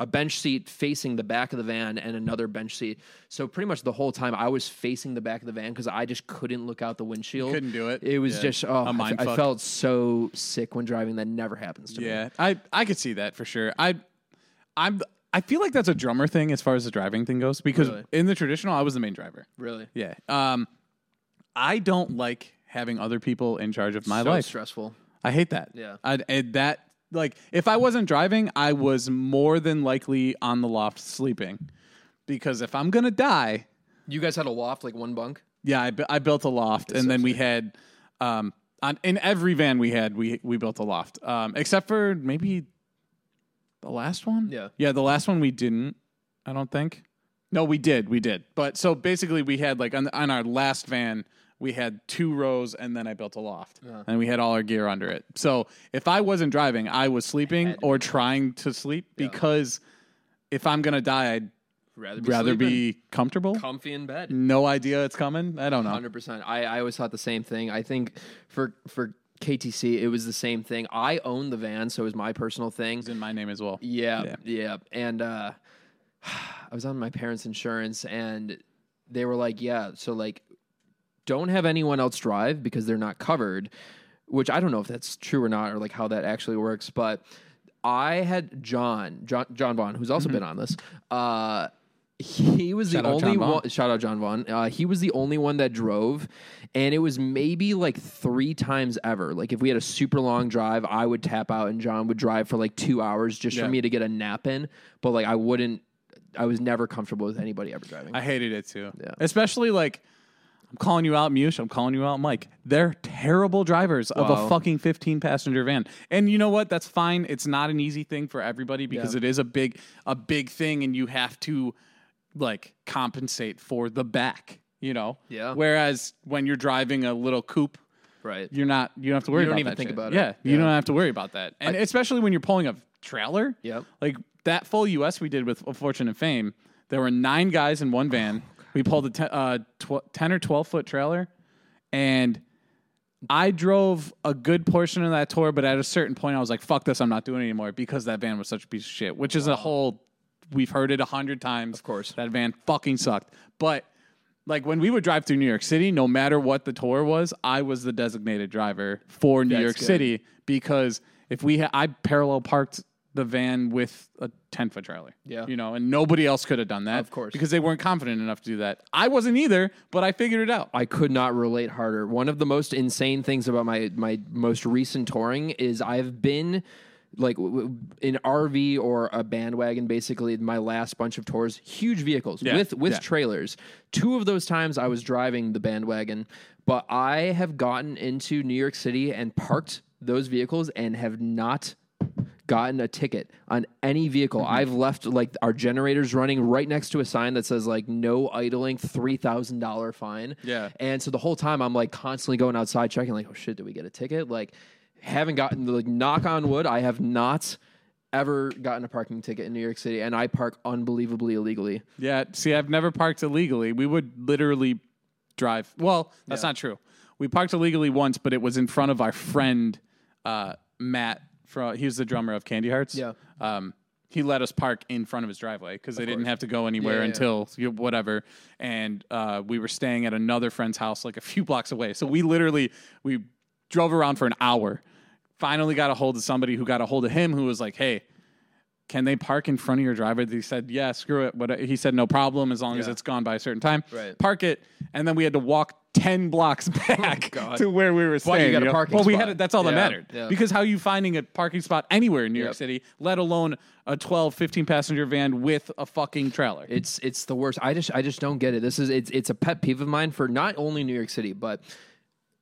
a bench seat facing the back of the van and another bench seat. So pretty much the whole time I was facing the back of the van because I just couldn't look out the windshield. Couldn't do it. It was Yeah. just oh, I felt so sick when driving. That never happens to me. Yeah, I I could see that for sure. I I'm I feel like that's a drummer thing as far as the driving thing goes because Really? in the traditional I was the main driver. Really. Yeah. Um I don't like having other people in charge of my so life. stressful. I hate that. Yeah. I and that like if I wasn't driving, I was more than likely on the loft sleeping. Because if I'm to die, You guys had a loft, like one bunk. yeah, I, bu- I built a loft, and then we had, um, on in every van we had, we we built a loft, um, except for maybe the last one. Yeah. yeah, the last one we didn't. I don't think. No, we did, we did. But so basically, we had like on on our last van, we had two rows, and then I built a loft, and we had all our gear under it. So if I wasn't driving, I was sleeping or trying to sleep because if I'm gonna die, I'd Rather be rather be comfortable. comfy in bed. No idea it's coming. I don't know. Hundred percent. I, I always thought the same thing. I think for for KTC it was the same thing. I own the van, so it was my personal thing. It's in my name as well. Yeah, Yeah. yeah. And uh, I was on my parents' insurance, and they were like, "Yeah, so like, don't have anyone else drive because they're not covered." Which I don't know if that's true or not, or like how that actually works. But I had John, John, John Vaughn, who's also been on this. Uh, he was Shout the only one. Shout out John Vaughn. Uh, he was the only one that drove, and it was maybe like three times ever. Like if we had a super long drive, I would tap out, and John would drive for like two hours just Yeah. for me to get a nap in. But like I wouldn't. I was never comfortable with anybody ever driving. I hated it too. Yeah. Especially like I'm calling you out, Mush. I'm calling you out, Mike. They're terrible drivers of Wow. a fucking 15 passenger van. And you know what? That's fine. It's not an easy thing for everybody because Yeah. it is a big a big thing and you have to like compensate for the back, you know? Yeah. Whereas when you're driving a little coupe right. you're not you don't have to worry about that. You don't about even that think shit. about it. yeah, you Yeah. don't have to worry about that. And especially when you're pulling a trailer. Yep. Like that full US we did with Fortune and Fame, there were nine guys in one van. We pulled a te- uh, tw- 10 or 12 foot trailer and I drove a good portion of that tour, but at a certain point, I was like, "Fuck this! I'm not doing it anymore" because that van was such a piece of shit. Which is a whole, we've heard it a hundred times. Of course. that van fucking sucked. But like when we would drive through New York City, no matter what the tour was, I was the designated driver for New That's York good. City because if we ha- I parallel parked the van with a 10 foot trailer. Yeah. You know, and nobody else could have done that. Of course. Because they weren't confident enough to do that. I wasn't either, but I figured it out. I could not relate harder. One of the most insane things about my my most recent touring is I've been like in RV or a bandwagon basically my last bunch of tours huge vehicles Yeah, with with yeah. trailers two of those times I was driving the bandwagon but I have gotten into New York City and parked those vehicles and have not gotten a ticket on any vehicle. Mm-hmm. I've left like our generators running right next to a sign that says like no idling, three thousand dollar fine. Yeah. And so the whole time I'm like constantly going outside checking, like, oh shit, did we get a ticket? Like, haven't gotten like knock on wood, I have not ever gotten a parking ticket in New York City, and I park unbelievably illegally. Yeah. See, I've never parked illegally. We would literally drive. Well, that's not true. We parked illegally once, but it was in front of our friend uh, Matt. From he was the drummer of Candy Hearts. Yeah. Um, he let us park in front of his driveway because they didn't have to go anywhere Yeah, yeah. until know, whatever. And uh, we were staying at another friend's house like a few blocks away. So we literally we drove around for an hour. Finally got a hold of somebody who got a hold of him who was like, "Hey, can they park in front of your driveway? He said, yeah, screw it. But he said, no problem as long as it's gone by a certain time. Right. Park it. And then we had to walk 10 blocks oh, back God. to where we were staying. you got a know? parking well, we spot. had it. That's all that Yeah, mattered. yeah. Because how are you finding a parking spot anywhere in New York Yep. City, let alone a 12, 15 passenger van with a fucking trailer? It's it's the worst. I just I just don't get it. This is it's it's a pet peeve of mine for not only New York City, but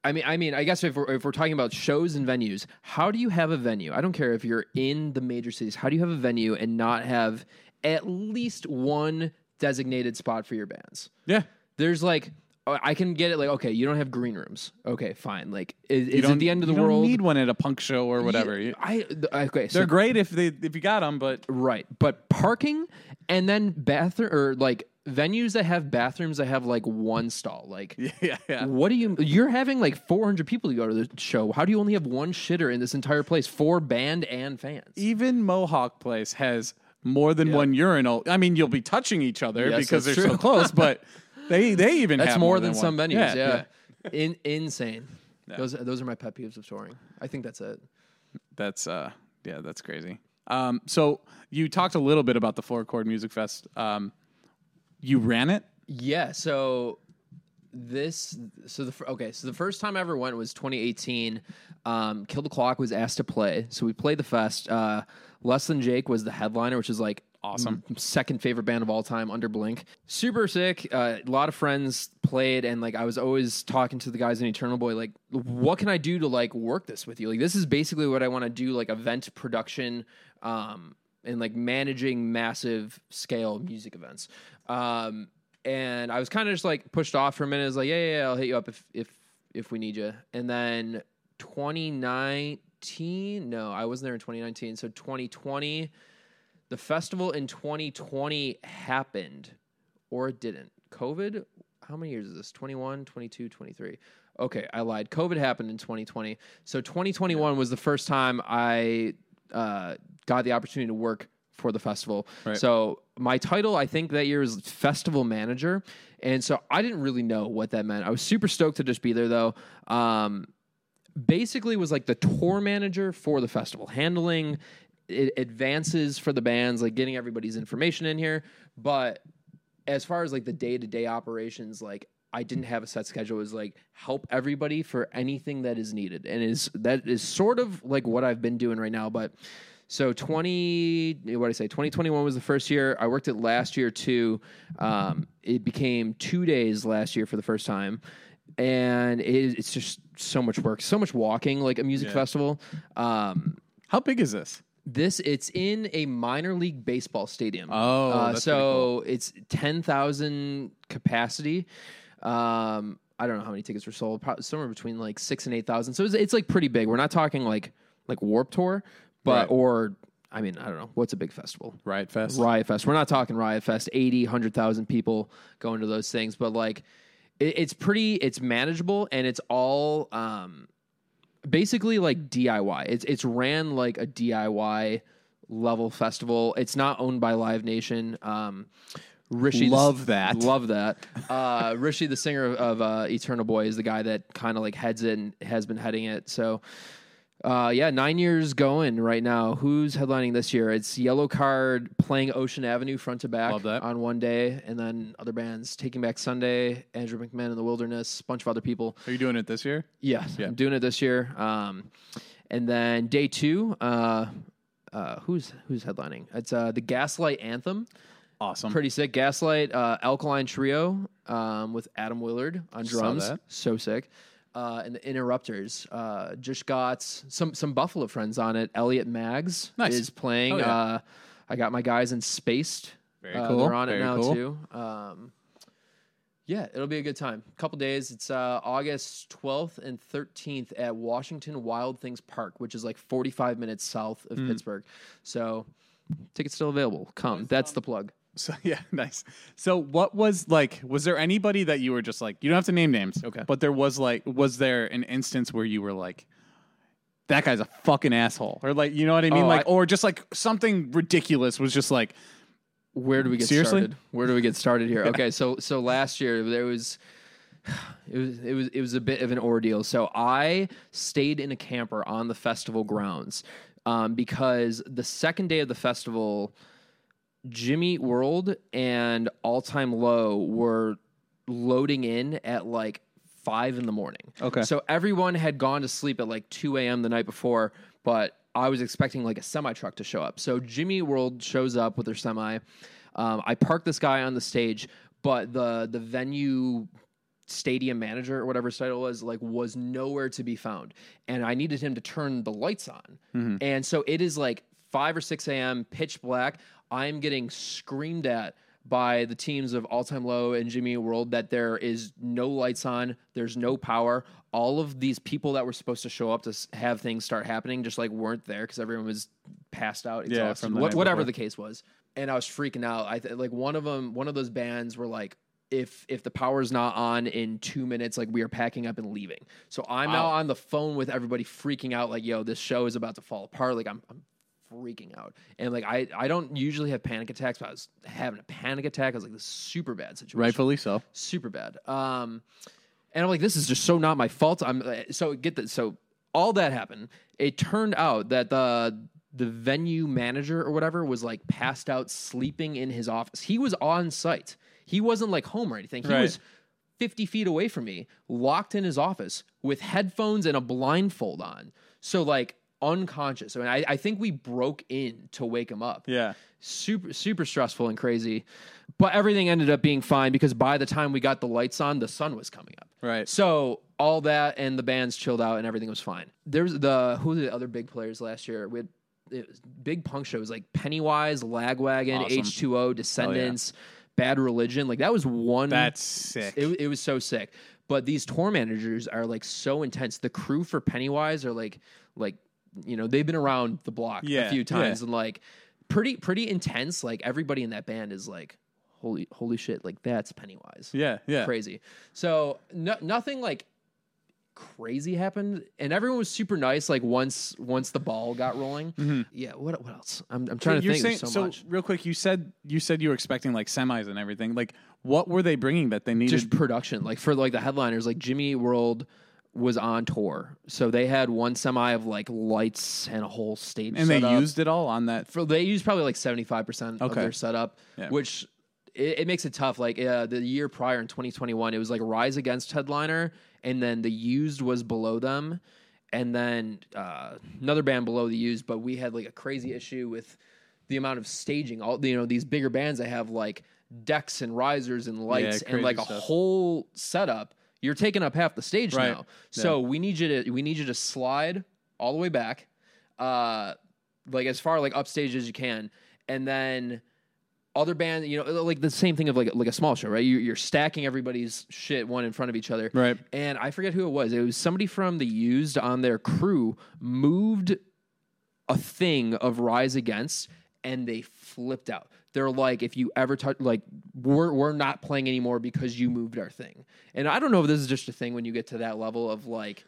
I mean I mean I guess if we're if we're talking about shows and venues, how do you have a venue? I don't care if you're in the major cities. How do you have a venue and not have at least one designated spot for your bands? yeah. There's like oh, Oh, I can get it. Like okay, you don't have green rooms. Okay, fine. Like is, You is it the end of the you don't world? need one at a punk show or whatever. You- I okay. So They're great if they if you got them, but Right. But parking and then bathroom or like venues that have bathrooms that have like one stall. Like yeah, yeah. what do you you're having like 400 people to go to the show. How do you only have one shitter in this entire place for band and fans? Even Mohawk Place has more than one urinal. I mean, you'll be touching each other Yes, because they're that's so close, but they they even That's have more than some one. venues. Yeah. In, insane. Those those are my pet peeves of touring. I think that's it. That's uh yeah, that's crazy. Um so you talked a little bit about the Four Chord Music Fest. Um you ran it? Yeah. So this so the okay so the first time I ever went was 2018. Um, Kill the Clock was asked to play, so we played the fest. Uh, Less Than Jake was the headliner, which is like Awesome. second favorite band of all time under Blink. Super sick. Uh, a lot of friends played, and like I was always talking to the guys in Eternal Boy, like, what can I do to like work this with you? Like this is basically what I want to do, like event production. Um, and like managing massive scale music events. Um, and I was kind of just like pushed off for a minute. I was like, yeah, yeah, yeah, I'll hit you up if if if we need you. And then 2019, no, I wasn't there in 2019. So 2020, the festival in 2020 happened, or it didn't. COVID. How many years is this? 21, 22, 23. Okay, I lied. COVID happened in 2020. So 2021 was the first time I uh, got the opportunity to work for the festival. Right. So my title, I think that year is festival manager, and so I didn't really know what that meant. I was super stoked to just be there though. Um, basically, was like the tour manager for the festival, handling i- advances for the bands, like getting everybody's information in here. But as far as like the day to day operations, like I didn't have a set schedule. It was like help everybody for anything that is needed, and is that is sort of like what I've been doing right now. But so twenty, what I say? Twenty twenty one was the first year. I worked it last year too. Um, it became two days last year for the first time, and it, it's just so much work, so much walking, like a music Yeah. festival. Um, How big is this? This it's in a minor league baseball stadium. Oh, Uh, that's so it's ten thousand capacity. Um, I don't know how many tickets were sold. Probably somewhere between like six and eight thousand. So it's, it's like pretty big. We're not talking like like Warp Tour, but Right. or I mean I don't know what's a big festival. Riot Fest. Riot Fest. We're not talking Riot Fest, 80, 100,000 people going to those things, but like it, it's pretty, it's manageable and it's all um, basically like DIY. It's, it's ran like a DIY level festival. It's not owned by Live Nation. Um, Rishi, Love that. Love that. Uh, Rishi, the singer of, of uh, Eternal Boy, is the guy that kind of like heads it and has been heading it. So, uh, yeah, nine years going right now. Who's headlining this year? It's Yellowcard playing Ocean Avenue front to back Love that. on one day, and then other bands Taking Back Sunday, Andrew McMahon in the Wilderness, a bunch of other people. Are you doing it this year? Yes, Yeah. I'm doing it this year. Um, and then day two, uh, uh, who's who's headlining? It's uh, the Gaslight Anthem. Awesome. Pretty sick. Gaslight, uh, Alkaline Trio um, with Atom Willard on drums. that. So sick. Uh, and the Interrupters. Uh, just got some some Buffalo friends on it. Elliot Mags Nice. is playing. Oh, yeah. uh, I got my guys in Spaced. Very Uh, cool. They're on Very it now cool. too. Um, yeah, it'll be a good time. couple days. It's uh, August 12th and 13th at Washington Wild Things Park, which is like 45 minutes south of Pittsburgh. So tickets still available. Come. That's the plug. So yeah, nice. So what was like? Was there anybody that you were just like? You don't have to name names. Okay. But there was like, was there an instance where you were like, that guy's a fucking asshole, or like, you know what I mean? Oh, like, I- or just like something ridiculous was just like, Where do we get Seriously? started? Where do we get started here? Okay, so so last year there was it was it was it was a bit of an ordeal. So I stayed in a camper on the festival grounds um, because the second day of the festival, Jimmy World and All Time Low were loading in at like five in the morning. Okay. So everyone had gone to sleep at like two a.m. the night before, but I was expecting like a semi truck to show up. So Jimmy World shows up with their semi. Um, I parked this guy on the stage, but the the venue stadium manager or whatever his title was like was nowhere to be found and i needed him to turn the lights on and so it is like 5 or 6 a.m pitch black i'm getting screamed at by the teams of all time low and jimmy world that there is no lights on there's no power. All of these people that were supposed to show up to have things start happening just like weren't there because everyone was passed out Yeah, exhausted, from the wha- whatever the case was. And i was freaking out. I th- like one of them one of those bands were like if if the power's not on in two minutes, like we are packing up and leaving. So I'm now on the phone with everybody freaking out, like, yo, this show is about to fall apart. Like I'm I'm freaking out. And like I I don't usually have panic attacks, but I was having a panic attack. I was like, this is super bad situation. Rightfully so. super bad. Um, and I'm like, this is just so not my fault. I'm uh, so get that. So all that happened. It turned out that the the venue manager or whatever was like passed out, sleeping in his office. He was on site. He wasn't like home or anything. He Right. was 50 feet away from me, locked in his office with headphones and a blindfold on. So like unconscious. I mean, I, I think we broke in to wake him up Yeah. super super stressful and crazy but everything ended up being fine because by the time we got the lights on the sun was coming up Right. so all that and the bands chilled out and everything was fine there's the who were the other big players last year we had it was big punk shows like pennywise lagwagon Awesome. h2o descendants bad religion like that was one That's sick. it, it was so sick. But these tour managers are like so intense. The crew for Pennywise are like like you know they've been around the block Yeah, a few times yeah. and like pretty pretty intense. Like everybody in that band is like holy holy shit like that's Pennywise. yeah. Yeah. Crazy. So no, nothing like crazy happened and everyone was super nice like once once the ball got rolling yeah what what else i'm, I'm trying to Mm-hmm. You're think saying, There's so, much real quick, you said you said you were expecting like semis and everything. Like, what were they bringing that they needed? just production like for like the headliners like jimmy world was on tour so they had one semi of like lights and a whole stage and they setup. used it all on that. for they used probably like 75% of Okay. their setup Yeah. which it, it makes it tough like uh, the year prior in 2021 it was like rise against headliner and then the used was below them and then uh, another band below the used but we had like a crazy issue with the amount of staging all you know these bigger bands that have like decks and risers and lights and crazy like a stuff. whole setup you're taking up half the stage Right. now. So we need you to we need you to slide all the way back uh like as far like upstage as you can. And then other band you know like the same thing of like like a small show right? You, you're stacking everybody's shit one in front of each other. Right. and i forget who it was. It was somebody from the used on their crew moved a thing of rise against and they flipped out they're like if you ever touch like we're, we're not playing anymore because you moved our thing and i don't know if this is just a thing when you get to that level of like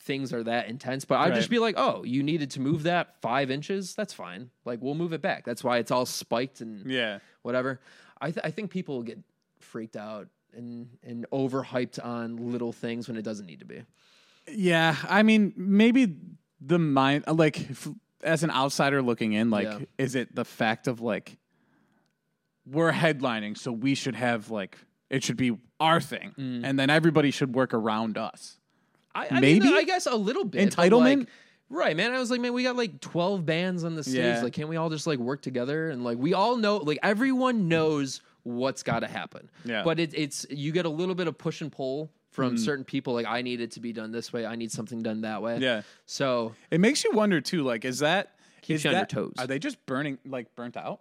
things are that intense but i'd Right. just be like oh you needed to move that five inches that's fine like we'll move it back that's why it's all spiked and Yeah. whatever i, th- I think people get freaked out and and overhyped on little things when it doesn't need to be Yeah, I mean, maybe the mind, like, f- as an outsider looking in, like, Yeah. is it the fact of like, we're headlining, so we should have like, it should be our thing, Mm. and then everybody should work around us. I, I Maybe? mean, I guess a little bit Entitlement? like, right, man. I was like, man, we got like twelve bands on the stage. Yeah. Like, can't we all just like work together and like we all know, like everyone knows what's got to happen. Yeah. But it, it's you get a little bit of push and pull from certain people. Like, I need it to be done this way. I need something done that way. Yeah. So It makes you wonder too, like, is that Keeps is you on your toes. Are they just burning, like, burnt out?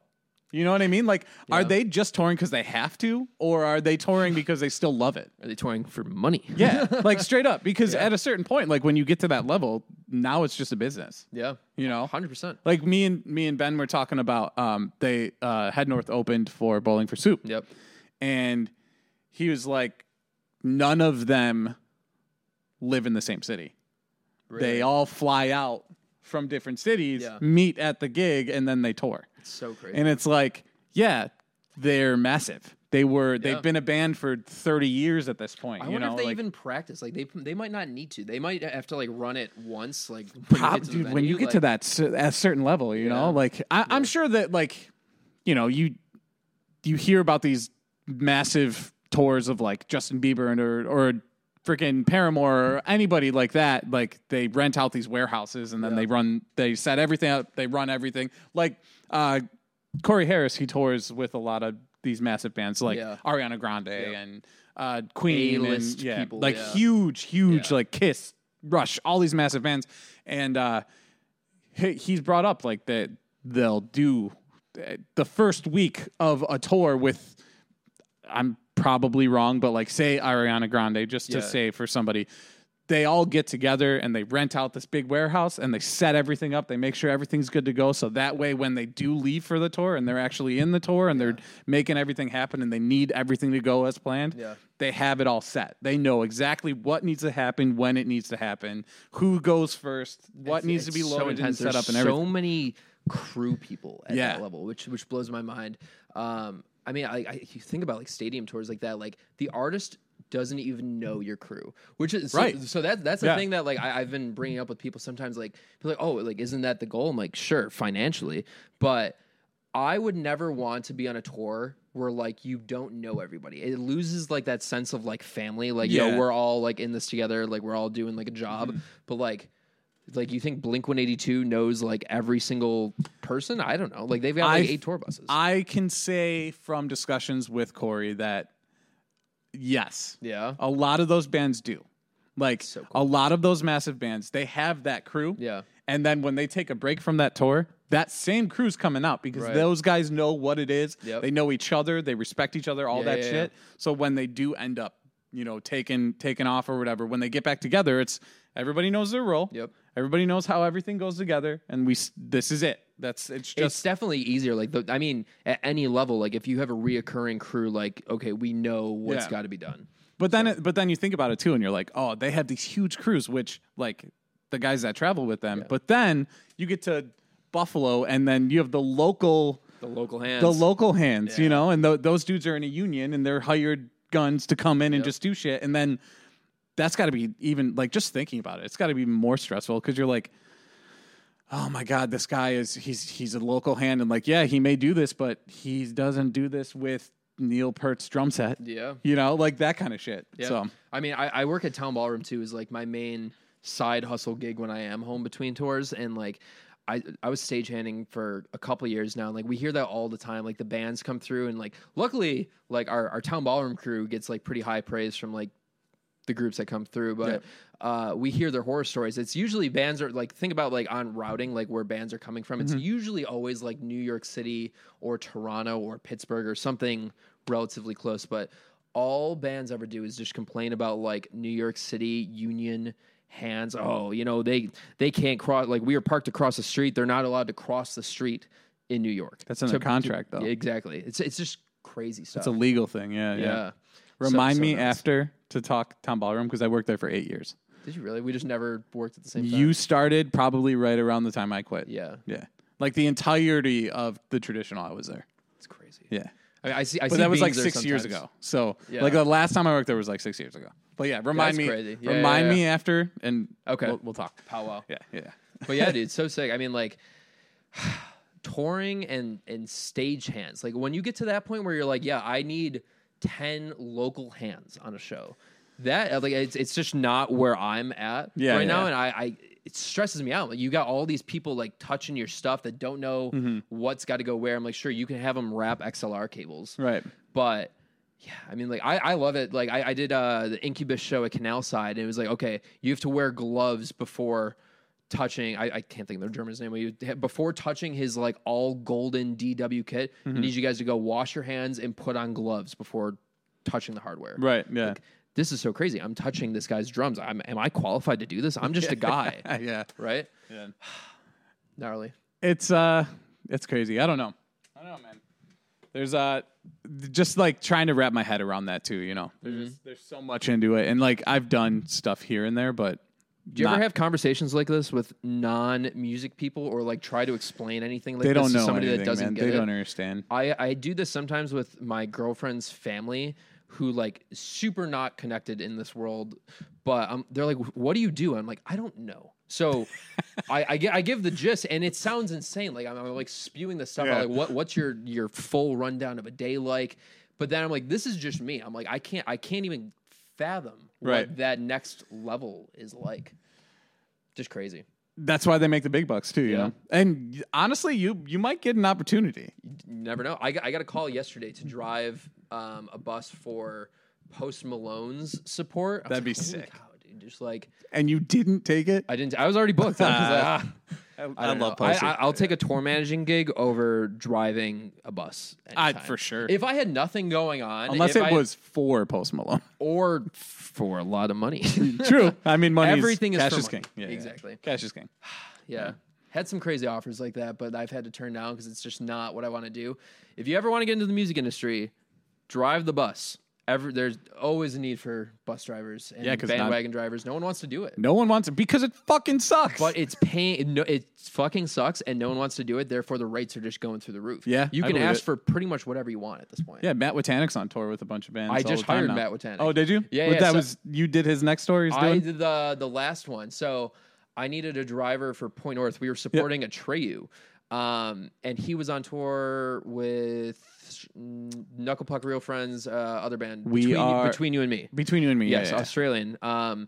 You know what I mean? Like, are they just touring because they have to, or are they touring because they still love it? are they touring for money? Yeah, like straight up. Because at a certain point, like when you get to that level, now it's just a business. yeah. You know, Hundred percent. like me and me and Ben were talking about. Um, they uh, Head North opened for Bowling for Soup, Yep. and he was like, none of them live in the same city. They all fly out from different cities, Yeah. meet at the gig, and then they tour. It's so crazy. And it's like, yeah, they're massive. They were. Yeah. They've been a band for thirty years at this point. I you wonder know, if they like, even practice. Like they they might not need to. They might have to like run it once. Like when you get to the dude, when venue, you get to like- that cer- at a certain level, you Yeah. know, like I, I'm sure that like, you know, you you hear about these massive tours of like Justin Bieber and or or freaking Paramore or anybody like that. Like they rent out these warehouses and then they run, they set everything up, they run everything. Like uh, Corey Harris, he tours with a lot of these massive bands like Yeah. Ariana Grande and uh, Queen A-list and yeah, people, like yeah. huge, huge, Yeah. like Kiss, Rush, all these massive bands, and uh, he, he's brought up like that they'll do uh, the first week of a tour with. I'm probably wrong, but like say Ariana Grande, just to Yeah. say for somebody, they all get together and they rent out this big warehouse and they set everything up. They make sure everything's good to go. So that way, when they do leave for the tour and they're actually in the tour and they're making everything happen and they need everything to go as planned, Yeah. they have it all set. They know exactly what needs to happen, when it needs to happen, who goes first, what needs to be it's loaded and intense. set There's up, and so many crew people at Yeah. that level, which which blows my mind. Um, I mean, I, I you think about like stadium tours like that, like the artist doesn't even know mm-hmm. your crew, which is so, Right. So that that's the Yeah. thing that like I, I've been bringing up with people sometimes. Like, people like, oh, like isn't that the goal? I'm like, sure, financially, but I would never want to be on a tour where like you don't know everybody. It loses like that sense of like family. Like, Yeah. yo, we're all like in this together. Like we're all doing like a job. Mm-hmm. But like like you think Blink 182 knows like every single person? I don't know. Like they've got like I- eight tour buses. I can say from discussions with Corey that yes, yeah. a lot of those bands do. Like So a lot of those massive bands, they have that crew. Yeah. And then when they take a break from that tour, that same crew's coming out because Right. those guys know what it is. Yep. They know each other. They respect each other. All Yeah, that yeah, shit. So when they do end up, you know, taken taken off or whatever, when they get back together, it's everybody knows their role. Yep. Everybody knows how everything goes together, and we this is it. That's it's just It's definitely easier. Like, the, I mean, at any level, like if you have a reoccurring crew, like, okay, we know what's Yeah. got to be done. But then, it, but then you think about it too, and you're like, oh, they have these huge crews, which like the guys that travel with them. But then you get to Buffalo, and then you have the local, The local hands. the local hands, you know, and th- those dudes are in a union, and they're hired guns to come in and Yep. just do shit, and then that's got to be even like just thinking about it, it's got to be more stressful because you're like. Oh my God! This guy is he's he's a local hand and like yeah he may do this but he doesn't do this with Neil Peart's drum set Yeah. you know like that kind of shit Yeah. so I mean, I, I work at Town Ballroom too, is like my main side hustle gig when I am home between tours. And like, I, I was stagehanding for a couple years now. And like, we hear that all the time. Like, the bands come through, and like, luckily, like, our, our Town Ballroom crew gets like pretty high praise from like the groups that come through. But uh, we hear their horror stories. It's usually bands are like, think about like on routing, like where bands are coming from. It's usually always like New York City or Toronto or Pittsburgh or something relatively close. But all bands ever do is just complain about like New York City Union hands. Oh, you know they they can't cross. Like we are parked across the street. They're not allowed to cross the street in New York. That's in their contract, though. Exactly. It's it's just crazy stuff. It's a legal thing. Yeah, yeah. yeah. Remind So- so me nuts. after to talk Town Ballroom because I worked there for eight years. Did you really? We just never worked at the same time. You started probably right around the time I quit. yeah, Yeah. Like the entirety of the traditional, I was there. it's crazy. Yeah. I, mean, I see. I But see that was like six years ago. So, Yeah. like the last time I worked there was like six years ago. But yeah, remind That's me. crazy. Yeah, remind yeah, me after, and Okay. we'll, we'll talk. Powwow. Yeah, yeah. but yeah, dude, so sick. I mean, like touring and and stage hands. Like when you get to that point where you're like, yeah, I need ten local hands on a show. That like it's it's just not where I'm at Yeah, right now, and I, I it stresses me out. Like you got all these people like touching your stuff that don't know Mm-hmm. what's got to go where. I'm like, sure, you can have them wrap XLR cables, Right. but yeah, I mean, like I, I love it. Like I, I did uh, the Incubus show at Canal Side, and it was like, okay, you have to wear gloves before touching. I, I can't think of the German's name. but before touching his like all golden DW kit, Mm-hmm. I need you guys to go wash your hands and put on gloves before touching the hardware. Right. Yeah. This is so crazy. I'm touching this guy's drums. I'm, am I qualified to do this? I'm just a guy, yeah. right? Yeah. Gnarly. It's uh it's crazy. I don't know. I don't know, man. There's uh just like trying to wrap my head around that too, you know. There's Mm-hmm. just, there's so much into it. And like I've done stuff here and there, but Do you not- ever have conversations like this with non-music people, or like try to explain anything like they this don't to know somebody anything, that doesn't man. get They it? don't understand. I, I do this sometimes with my girlfriend's family who like super not connected in this world, but um, they're like, "What do you do?" I'm like, "I don't know." So I, I, gi- I give the gist, and it sounds insane. Like I'm, I'm, like spewing this stuff Yeah. out. Like, what what's your your full rundown of a day like? But then I'm like, this is just me. I'm like, I can't I can't even fathom Right. what that next level is like. Just crazy. That's why they make the big bucks too, you Yeah. know. And honestly, you you might get an opportunity. You never know. I got, I got a call yesterday to drive um, a bus for Post Malone's support. That'd be like, "Holy sick." cow, dude. Just like And you didn't take it? I didn't. I was already booked. I was like, ah. I, I, I don't love know. I, Posty. I, I'll take a tour managing gig over driving a bus. I- anytime. for sure. If I had nothing going on, Unless if it I- was for Post Malone. or for a lot of money. True. I mean, money. Everything is cash for is money. king. Yeah, yeah. Exactly. Cash is king. yeah. Had some crazy offers like that, but I've had to turn down because it's just not what I want to do. If you ever want to get into the music industry, drive the bus. Ever, there's always a need for bus drivers and Yeah, 'cause not- bandwagon drivers. No one wants to do it. No one wants it because it fucking sucks. But it's pain. No, it fucking sucks, and no one wants to do it. Therefore, the rates are just going through the roof. Yeah, you I can believe ask it. for pretty much whatever you want at this point. yeah, Matt Watanik's on tour with a bunch of bands. I all just the time hired now. Matt Watanik. Oh, did you? Yeah, But yeah, That so- was you did his next tour. He's I doing. did the the last one. So I needed a driver for Point North. We were supporting a Atreyu, um, and he was on tour with mm, Knuckle Puck Real Friends, uh, other band. We between, are- between you and me. Between you and me, Yes, yeah, yeah. Australian. Um,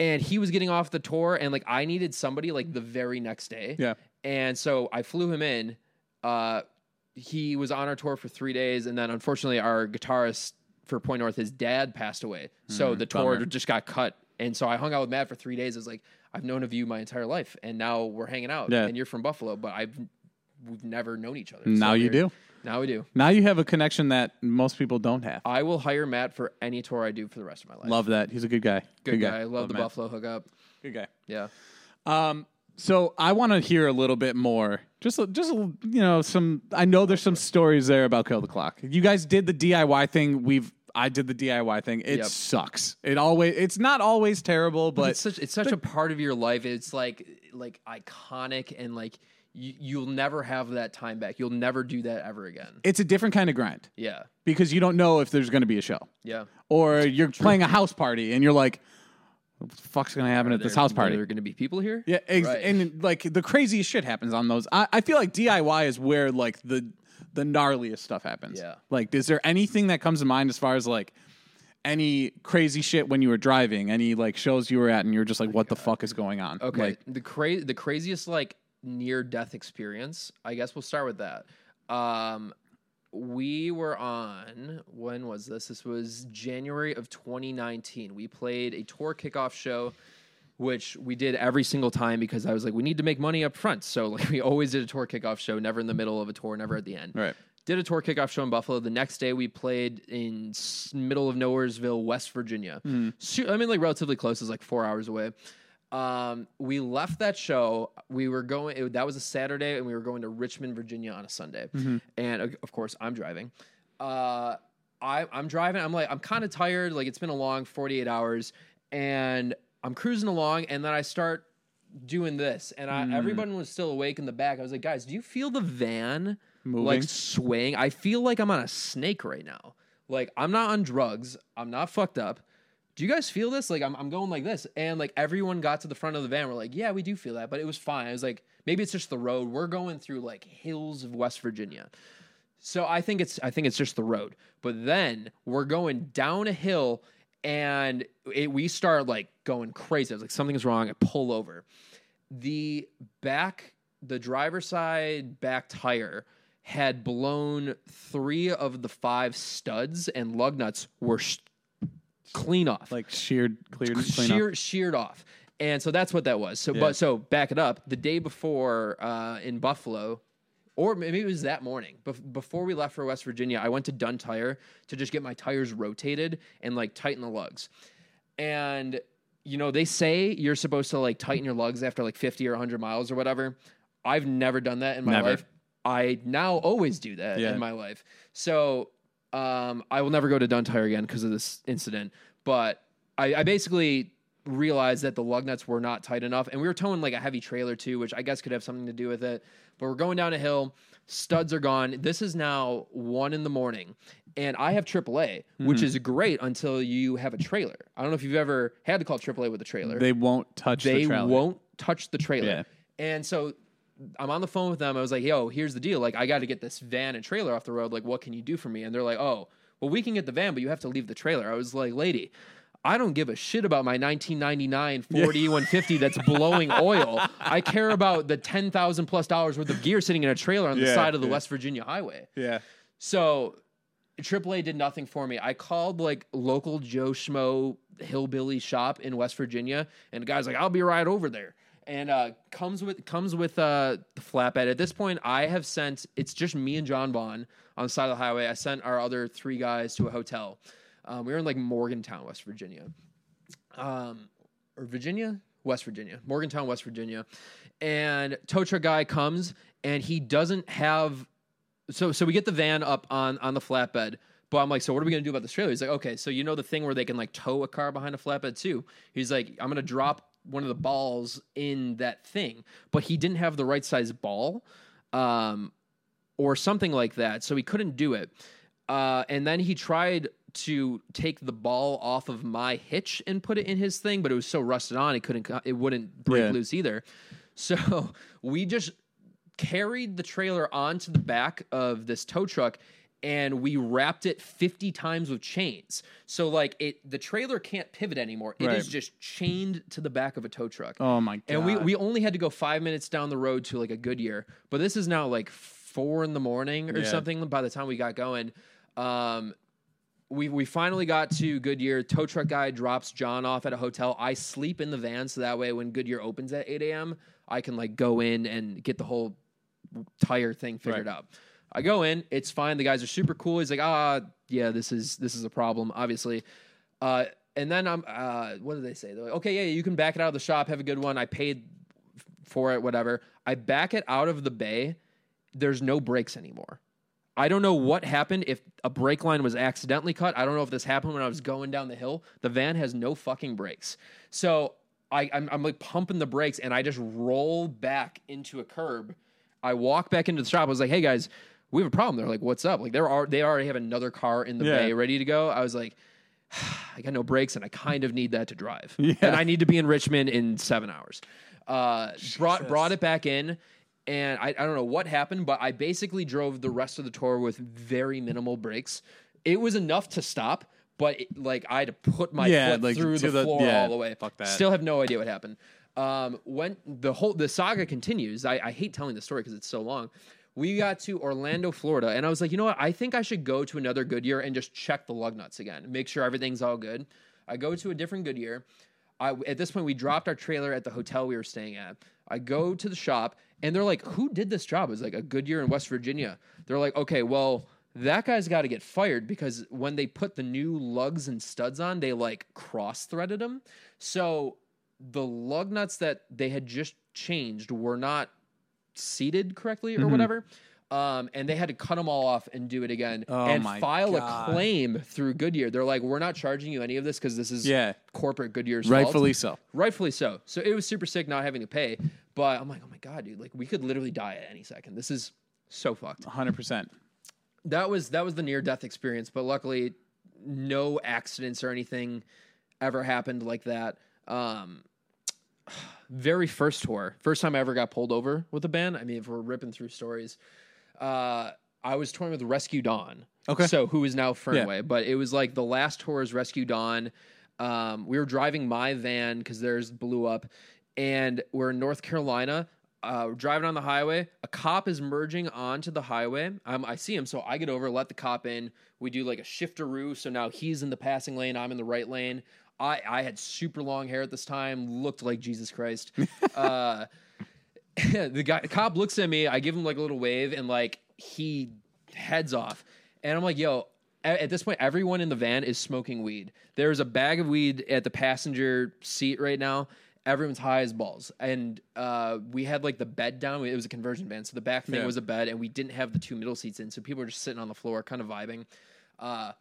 and he was getting off the tour, and like I needed somebody like the very next day. Yeah. And so I flew him in. Uh, he was on our tour for three days, and then unfortunately, our guitarist for Point North, his dad passed away. So the tour Mm, bummer. just got cut. And so I hung out with Matt for three days. I was like, I've known of you my entire life, and now we're hanging out. Yeah. And you're from Buffalo, but I've we've never known each other. Now So you do. Now we do. Now you have a connection that most people don't have. I will hire Matt for any tour I do for the rest of my life. Love that. He's a good guy. Good, guy. I love, the Matt. Buffalo hookup. Good guy. Yeah. Um, so I want to hear a little bit more. Just, just you know, some. I know there's some stories there about Kill the Clock. You guys did the DIY thing. We've. I did the DIY thing. It Yep. sucks. It always. It's not always terrible, but it's such it's such a part of your life. It's like like iconic and like you, you'll never have that time back. You'll never do that ever again. it's a different kind of grind Yeah. because you don't know if there's going to be a show Yeah. or you're playing a house party and you're like, what the fuck's going to happen Are at this house Are party? there going to be people here? Yeah, ex- Right. and like the craziest shit happens on those. I, I feel like DIY is where like the the gnarliest stuff happens. Yeah. Like, is there anything that comes to mind as far as like any crazy shit when you were driving? Any like shows you were at and you're just like, what the fuck is going on? Okay. Like, the cra- the craziest like near death experience. I guess we'll start with that. Um, we were on when was this? This was January of 2019. We played a tour kickoff show, which we did every single time because I was like, we need to make money up front. So like we always did a tour kickoff show, never in the middle of a tour, never at the end. right. Did a tour kickoff show in Buffalo. The next day, we played in s- middle of Nowheresville, West Virginia. Su- I mean, like relatively close. It's like four hours away. Um, we left that show. We were going. It, that was a Saturday, and we were going to Richmond, Virginia, on a Sunday. And of of course, I'm driving. Uh, I, I'm driving. I'm like, I'm kind of tired. Like it's been a long 48 hours, and I'm cruising along, and then I start doing this, and I, hmm. everyone was still awake in the back. I was like, guys, do you feel the van? Moving. like swaying. I feel like I'm on a snake right now. Like I'm not on drugs. I'm not fucked up. Do you guys feel this? Like I'm, I'm going like this, and like everyone got to the front of the van. We're like, yeah, we do feel that, but it was fine. I was like, maybe it's just the road. We're going through like hills of West Virginia, so I think it's I think it's just the road. But then we're going down a hill, and it, we start like going crazy. I was like, something's wrong. I pull over. The back, the driver's side back tire had blown three of the five studs, and lug nuts were sh- clean off Like sheared, cleared, clean shear, up. sheared off. And so that's what that was. So, Yeah. but so back it up. The day before uh, in Buffalo, or maybe it was that morning bef- before we left for West Virginia, I went to Dunn Tire to just get my tires rotated and like tighten the lugs. And you know they say you're supposed to like tighten your lugs after like 50 or 100 miles or whatever. I've never done that in my Never. life. I now always do that Yeah. in my life. So um, I will never go to Dunn Tire again because of this incident. But I, I basically realized that the lug nuts were not tight enough, and we were towing like a heavy trailer too, which I guess could have something to do with it. But we're going down a hill. Studs are gone. This is now one in the morning, and I have AAA, which mm-hmm. is great until you have a trailer. I don't know if you've ever had to call AAA with a trailer They won't touch they the trailer. won't touch the trailer. Yeah. And so I'm on the phone with them. I was like, yo, here's the deal. Like, I got to get this van and trailer off the road. Like, what can you do for me? And they're like, oh, well, we can get the van, but you have to leave the trailer. I was like, lady, I don't give a shit about my 1999 Ford E150 that's blowing oil. I care about the 10,000 plus dollars worth of gear sitting in a trailer on the side of the yeah. West Virginia highway. Yeah. So AAA did nothing for me. I called like local Joe Schmo hillbilly shop in West Virginia, and the guy's like, "I'll be right over there." and uh, comes with comes with uh, the flatbed. At this point, I have sent. It's just me and John Bond on the side of the highway. I sent our other three guys to a hotel. Um, we were in like Morgantown, West Virginia, um, or Virginia, West Virginia, Morgantown, West Virginia, and tow truck guy comes and he doesn't have. So so we get the van up on on the flatbed. But I'm like, so what are we gonna do about this trailer? He's like, okay, so you know the thing where they can like tow a car behind a flatbed too. He's like, I'm gonna drop one of the balls in that thing, but he didn't have the right size ball, um, or something like that, so he couldn't do it. Uh, and then he tried to take the ball off of my hitch and put it in his thing, but it was so rusted on, it couldn't, it wouldn't break Yeah. loose either. So we just carried the trailer onto the back of this tow truck and we wrapped it 50 times with chains. So like it the trailer can't pivot anymore. It is Right. just chained to the back of a tow truck. Oh my god. and we we only had to go 5 minutes down the road to like a Goodyear, but this is now like 4 in the morning or Yeah. something by the time we got going. Um we we finally got to Goodyear. Tow truck guy drops John off at a hotel. I sleep in the van so that way when Goodyear opens at 8 a.m., I can like go in and get the whole tire thing figured Right. out. I go in, it's fine. The guys are super cool. He's like, ah, yeah, this is this is a problem, obviously. Uh, and then I'm, uh, what did they say? They're like, okay, yeah, you can back it out of the shop. Have a good one. I paid for it, whatever. I back it out of the bay. There's no brakes anymore. I don't know what happened. If a brake line was accidentally cut, I don't know if this happened when I was going down the hill. The van has no fucking brakes. So I, I'm, I'm like pumping the brakes and I just roll back into a curb. I walk back into the shop. I was like, "Hey guys, we have a problem." They're like, "What's up?" Like they're al- they already have another car in the Yeah. bay ready to go. I was like, "I got no brakes and I kind of need that to drive, Yeah. and I need to be in Richmond in seven hours." Uh, brought brought it back in, and I, I don't know what happened, but I basically drove the rest of the tour with very minimal brakes. It was enough to stop, but it, like I had to put my Yeah, foot like, through the, the- floor yeah, all the way. fuck that. Still have no idea what happened. Um, when the whole the saga continues, I, I hate telling the story because it's so long. We got to Orlando, Florida, and I was like, you know what? I think I should go to another Goodyear and just check the lug nuts again, make sure everything's all good. I go to a different Goodyear. I, at this point, we dropped our trailer at the hotel we were staying at. I go to the shop, and they're like, "Who did this job?" It was like a Goodyear in West Virginia. They're like, "Okay, well, that guy's got to get fired because when they put the new lugs and studs on, they like cross threaded them. So the lug nuts that they had just changed were not seated correctly or Mm-hmm. whatever." Um, and they had to cut them all off and do it again Oh and file God. a claim through Goodyear. They're like, "We're not charging you any of this because this is Yeah. corporate Goodyear's fault." Rightfully so. rightfully so. So it was super sick not having to pay. But I'm like, oh my god, dude, like we could literally die at any second. This is so fucked. 100%. That was that was the near death experience, but luckily no accidents or anything ever happened like that. Um very first tour, first time I ever got pulled over with a band. I mean, if we're ripping through stories, uh, I was touring with Rescue Dawn. Okay. So who is now Fernway, but it was like the last tour's Rescue Dawn. Um, we were driving my van because theirs blew up, and we're in North Carolina. Uh, we're driving on the highway. A cop is merging onto the highway. Um, I see him, so I get over, let the cop in. We do like a shifteroo, so now he's in the passing lane, I'm in the right lane. I, I had super long hair at this time, looked like Jesus Christ. uh, the guy the cop looks at me i give him like a little wave and like he heads off. And i'm like yo a- at this point everyone in the van is smoking weed. There's a bag of weed at the passenger seat right now. Everyone's high as balls. And uh, we had like the bed down. It was a conversion van so the back thing Yeah. was a bed and we didn't have the two middle seats in so people were just sitting on the floor kind of vibing. Uh,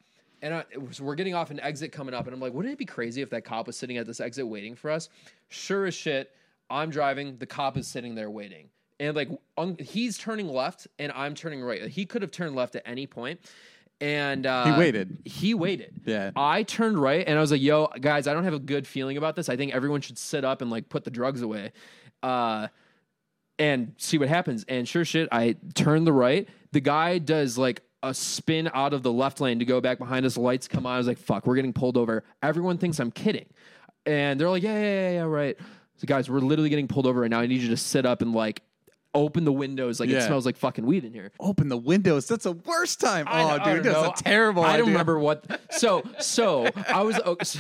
and I, so we're getting off an exit coming up, and I'm like, wouldn't it be crazy if that cop was sitting at this exit waiting for us? Sure as shit, I'm driving, the cop is sitting there waiting. And like, un- he's turning left, and I'm turning right. He could have turned left at any point. And uh, He waited. He waited. Yeah. I turned right, and I was like, yo, guys, I don't have a good feeling about this. I think everyone should sit up and like put the drugs away. Uh, and see what happens. And sure shit, I turn the right. The guy does like a spin out of the left lane to go back behind us. Lights come on. I was like, fuck, we're getting pulled over. Everyone thinks I'm kidding. And they're like, yeah, yeah, yeah, yeah, right. So guys, we're literally getting pulled over right now. I need you to sit up and like open the windows like it Yeah. smells like fucking weed in here. Open the windows. That's the worst time. I- oh, I dude, don't that's know. a terrible. I don't idea. remember what. So so I was oh, so-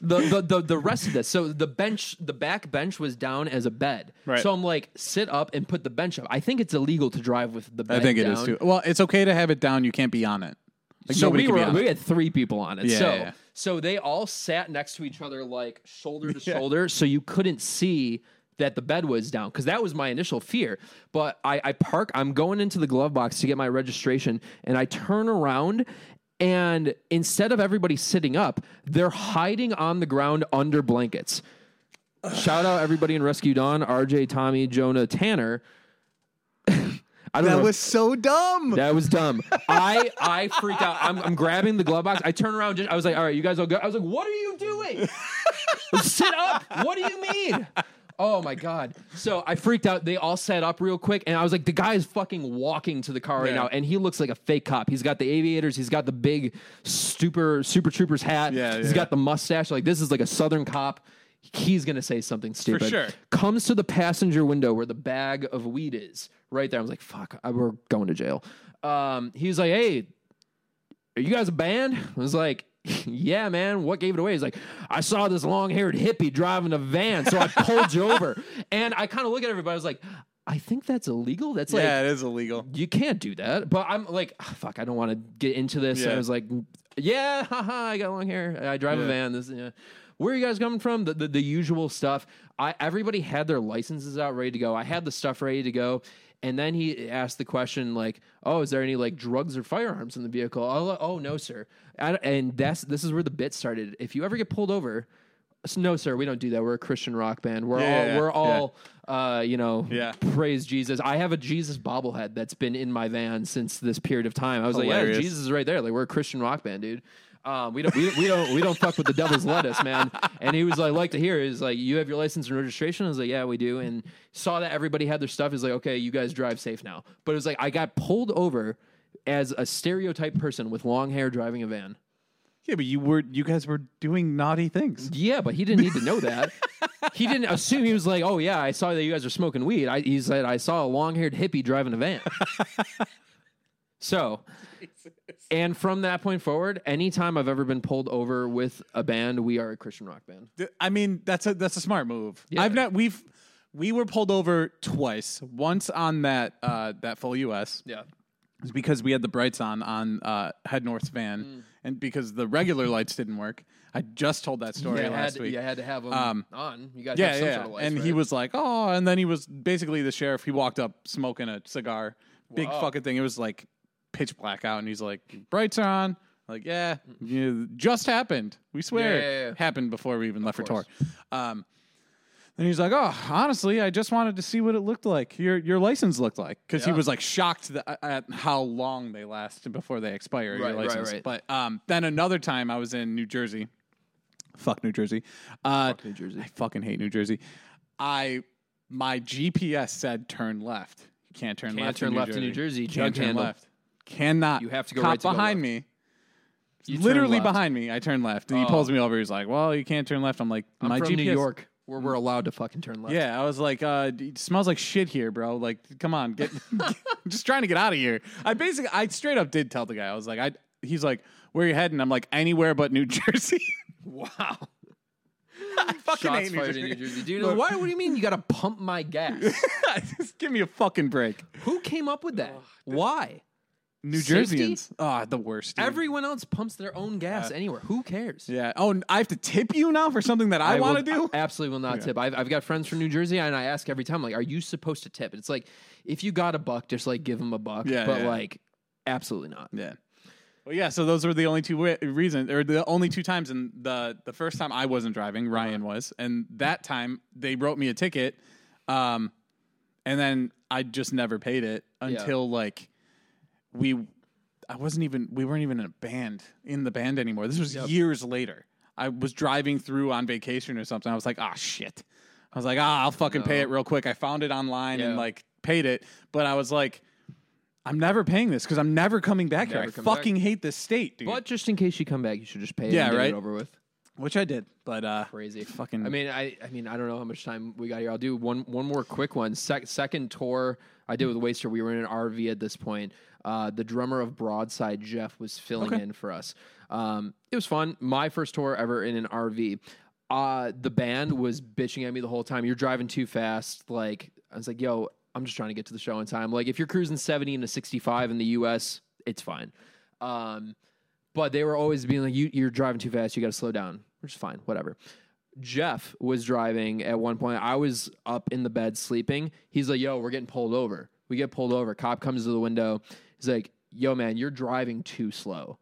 the, the the the rest of this. So the bench, the back bench was down as a bed. Right. So I'm like, sit up and put the bench up. I think it's illegal to drive with the bed. I think it is down. too. Well, it's okay to have it down. You can't be on it. Like so nobody we can were be on we it. had three people on it. Yeah, so yeah. So they all sat next to each other like shoulder to shoulder, so you couldn't see that the bed was down because that was my initial fear. But I, I park. I'm going into the glove box to get my registration, and I turn around. And instead of everybody sitting up, they're hiding on the ground under blankets. Shout out everybody in Rescue Dawn, RJ, Tommy, Jonah, Tanner. I don't That know. was so dumb. That was dumb. I I freaked out. I'm, I'm grabbing the glove box. I turn around. Just, I was like, "All right, you guys all go." I was like, "What are you doing? Sit up. What do you mean?" Oh my god! So I freaked out. They all sat up real quick, and I was like, "The guy is fucking walking to the car right Yeah. now, and he looks like a fake cop. He's got the aviators. He's got the big super super troopers hat. Yeah, He's yeah. got the mustache. Like this is like a southern cop." He's gonna say something stupid. sure. Comes to the passenger window where the bag of weed is. Right there. I was like, "Fuck, I- we're going to jail." Um, he was like, "Hey, are you guys a band?" I was like, "Yeah, man. What gave it away?" He's like, "I saw this long-haired hippie driving a van, so I pulled you over." And I kind of look at everybody. I was like, "I think that's illegal. That's like yeah, it is illegal. you can't do that." But I'm like, "Ah, "Fuck, I don't want to get into this." Yeah. I was like, "Yeah, haha, I got long hair. I drive a van. This, yeah." Where are you guys coming from? The, the the usual stuff. I everybody had their licenses out ready to go. I had the stuff ready to go. And then he asked the question like, "Oh, is there any like drugs or firearms in the vehicle?" Oh, oh no, sir. I- And that's this is where the bit started. If you ever get pulled over, no, sir, we don't do that. We're a Christian rock band. We're Yeah, all yeah, we're yeah. all uh, you know, Yeah. praise Jesus. I have a Jesus bobblehead that's been in my van since this period of time. I was like, yeah, Jesus is right there. Like we're a Christian rock band, dude. Um, we don't we, we don't we don't fuck with the devil's lettuce, man. And he was like, like to hear is like, you have your license and registration. I was like, yeah, we do. And saw that everybody had their stuff. He's like, okay, you guys drive safe now. But it was like I got pulled over as a stereotype person with long hair driving a van. Yeah, but you were you guys were doing naughty things. Yeah, but he didn't need to know that. he didn't assume he was like, oh yeah, I saw that you guys are smoking weed. I, he said I saw a long haired hippie driving a van. so, and from that point forward, anytime I've ever been pulled over with a band, we are a Christian rock band. I mean, that's a that's a smart move. Yeah. I've not we've we were pulled over twice. Once on that uh that full US. Yeah. It's because we had the brights on on uh, Head North's van, Mm. and because the regular lights didn't work. I just told that story Yeah, last had, week. you had to have them Um, on. You got yeah, have some yeah. sort of lights, and he was like, "Oh," and then he was basically the sheriff. He walked up smoking a cigar, big fucking thing. It was like pitch black out, and he's like, "Brights are on." Like, yeah, you, just happened. We swear Yeah, yeah, yeah. it happened before we even left for tour. Um, then he's like, "Oh, honestly, I just wanted to see what it looked like. Your your license looked like because he Yeah. was like shocked that, at how long they last before they expire. Right, your right, license. right. But um, then another time I was in New Jersey. Fuck New Jersey. Uh, New Jersey. I fucking hate New Jersey. I my GPS said turn left. You can't turn Can't left. turn in left Jersey. in New Jersey. Can't turn handle. left. Cannot. You have to go Cop right to go behind left. me. You turn Literally left. behind me. I turn left. And he Oh. pulls me over. He's like, "Well, you can't turn left." I'm like, I'm "My from GPS." New York, where we're allowed to fucking turn left. Yeah, I was like, uh, d- it smells like shit here, bro. Like, come on, get. I'm just trying to get out of here. I basically, I straight up did tell the guy. I was like, I. He's like, where you heading? I'm like, anywhere but New Jersey. Wow. I fucking Shots hate New fired Jersey. in New Jersey, dude. Look. Why? What do you mean you got to pump my gas? just give me a fucking break. Who came up with that? Why? New? Jerseyans, ah, the worst. dude. Everyone else pumps their own gas anywhere. Who cares? yeah. Oh, and I have to tip you now for something that I, want to do. I absolutely will not tip. I've, I've got friends from New Jersey, and I ask every time, like, "Are you supposed to tip?" It's like, if you got a buck, just like give them a buck. Yeah, but yeah. like, absolutely not. Yeah. Well, yeah. So those were the only two reasons, or the only two times. And the the first time I wasn't driving, Ryan was, and that time they wrote me a ticket, um, and then I just never paid it until like we, I wasn't even, we weren't even in a band in the band anymore. This was years later. I was driving through on vacation or something. I was like, ah, shit. I was like, ah, I'll fucking pay it real quick. I found it online and like paid it, but I was like. I'm never paying this because I'm never coming back here. I Never come back. fucking hate this state, dude. But just in case you come back, you should just pay it Yeah, and get right? it over with. which I did, but uh, Crazy. Fucking- I mean, I. I mean, I don't know how much time we got here. I'll do one. One more quick one. Sec- second tour I did with Waster. We were in an RV at this point. Uh, the drummer of Broadside, Jeff, was filling Okay. in for us. Um, it was fun. My first tour ever in an RV. Uh, the band was bitching at me the whole time. You're driving too fast. Like I was like, "Yo, I'm just trying to get to the show in time." Like if you're cruising 70 into 65 in the U.S., it's fine. Um, but they were always being like, you, "You're driving too fast. You got to slow down." Which is fine. Whatever. Jeff was driving at one point. I was up in the bed sleeping. He's like, "Yo, we're getting pulled over." We get pulled over. Cop comes to the window. He's like, "Yo, man, you're driving too slow."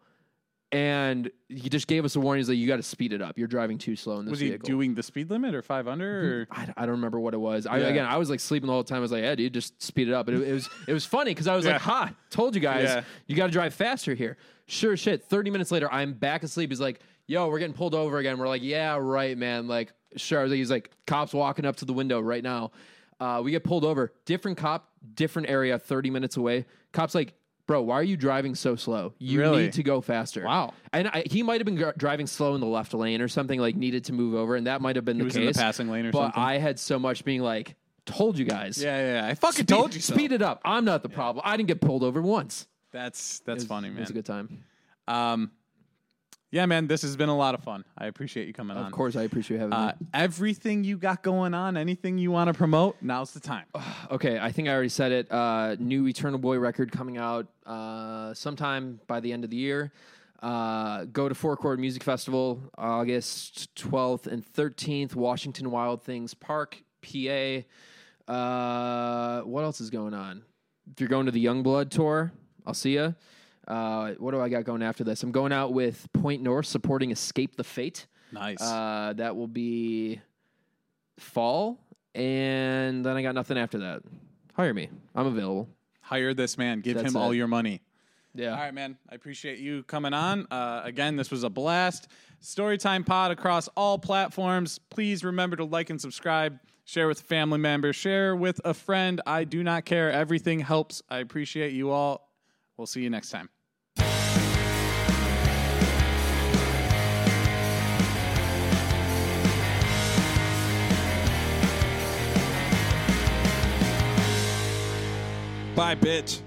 And he just gave us a warning. He's like, "You got to speed it up. You're driving too slow in this was he vehicle." doing the speed limit or five under? Mm, or? I, I don't remember what it was. I, Yeah. again, I was like sleeping the whole time. I was like, "Yeah, dude, just speed it up." But it, it was it was funny because I was Yeah. like, "Ha, told you guys, Yeah. you got to drive faster here." Sure, shit. Thirty minutes later, I'm back asleep. He's like, "Yo, we're getting pulled over again." We're like, "Yeah, right, man." Like, sure. I was like- He's like, "Cops walking up to the window right now." Uh, we get pulled over. Different cop, different area, thirty minutes away. Cops like. Bro, why are you driving so slow? You Really? need to go faster. Wow. And I, he might have been gr- driving slow in the left lane or something, like needed to move over, and that might have been the was case. in the passing lane or but something. I had so much being like, told you guys. Yeah, yeah, yeah. I fucking Speed, told you so. Speed it up. I'm not the problem. I didn't get pulled over once. That's that's funny, It was a good time. Um, yeah, man, this has been a lot of fun. I appreciate you coming on. Of course, I appreciate having Uh, me. everything you got going on, anything you want to promote, now's the time. Okay, I think I already said it. Uh, new Eternal Boy record coming out uh, sometime by the end of the year. Uh, go to Four Chord Music Festival August 12th and 13th, Washington Wild Things Park, PA. Uh, what else is going on? If you're going to the Yungblud tour, I'll see you. Uh, what do I got going after this? I'm going out with Point North supporting Escape the Fate. Nice. Uh, that will be fall, and then I got nothing after that. Hire me. I'm available. Hire this man. Give That's him all it. your money. Yeah. All right, man. I appreciate you coming on. Uh, again, this was a blast. StouryTime Pod across all platforms. Please remember to like and subscribe. Share with family members. Share with a friend. I do not care. Everything helps. I appreciate you all. We'll see you next time. Bye, bitch.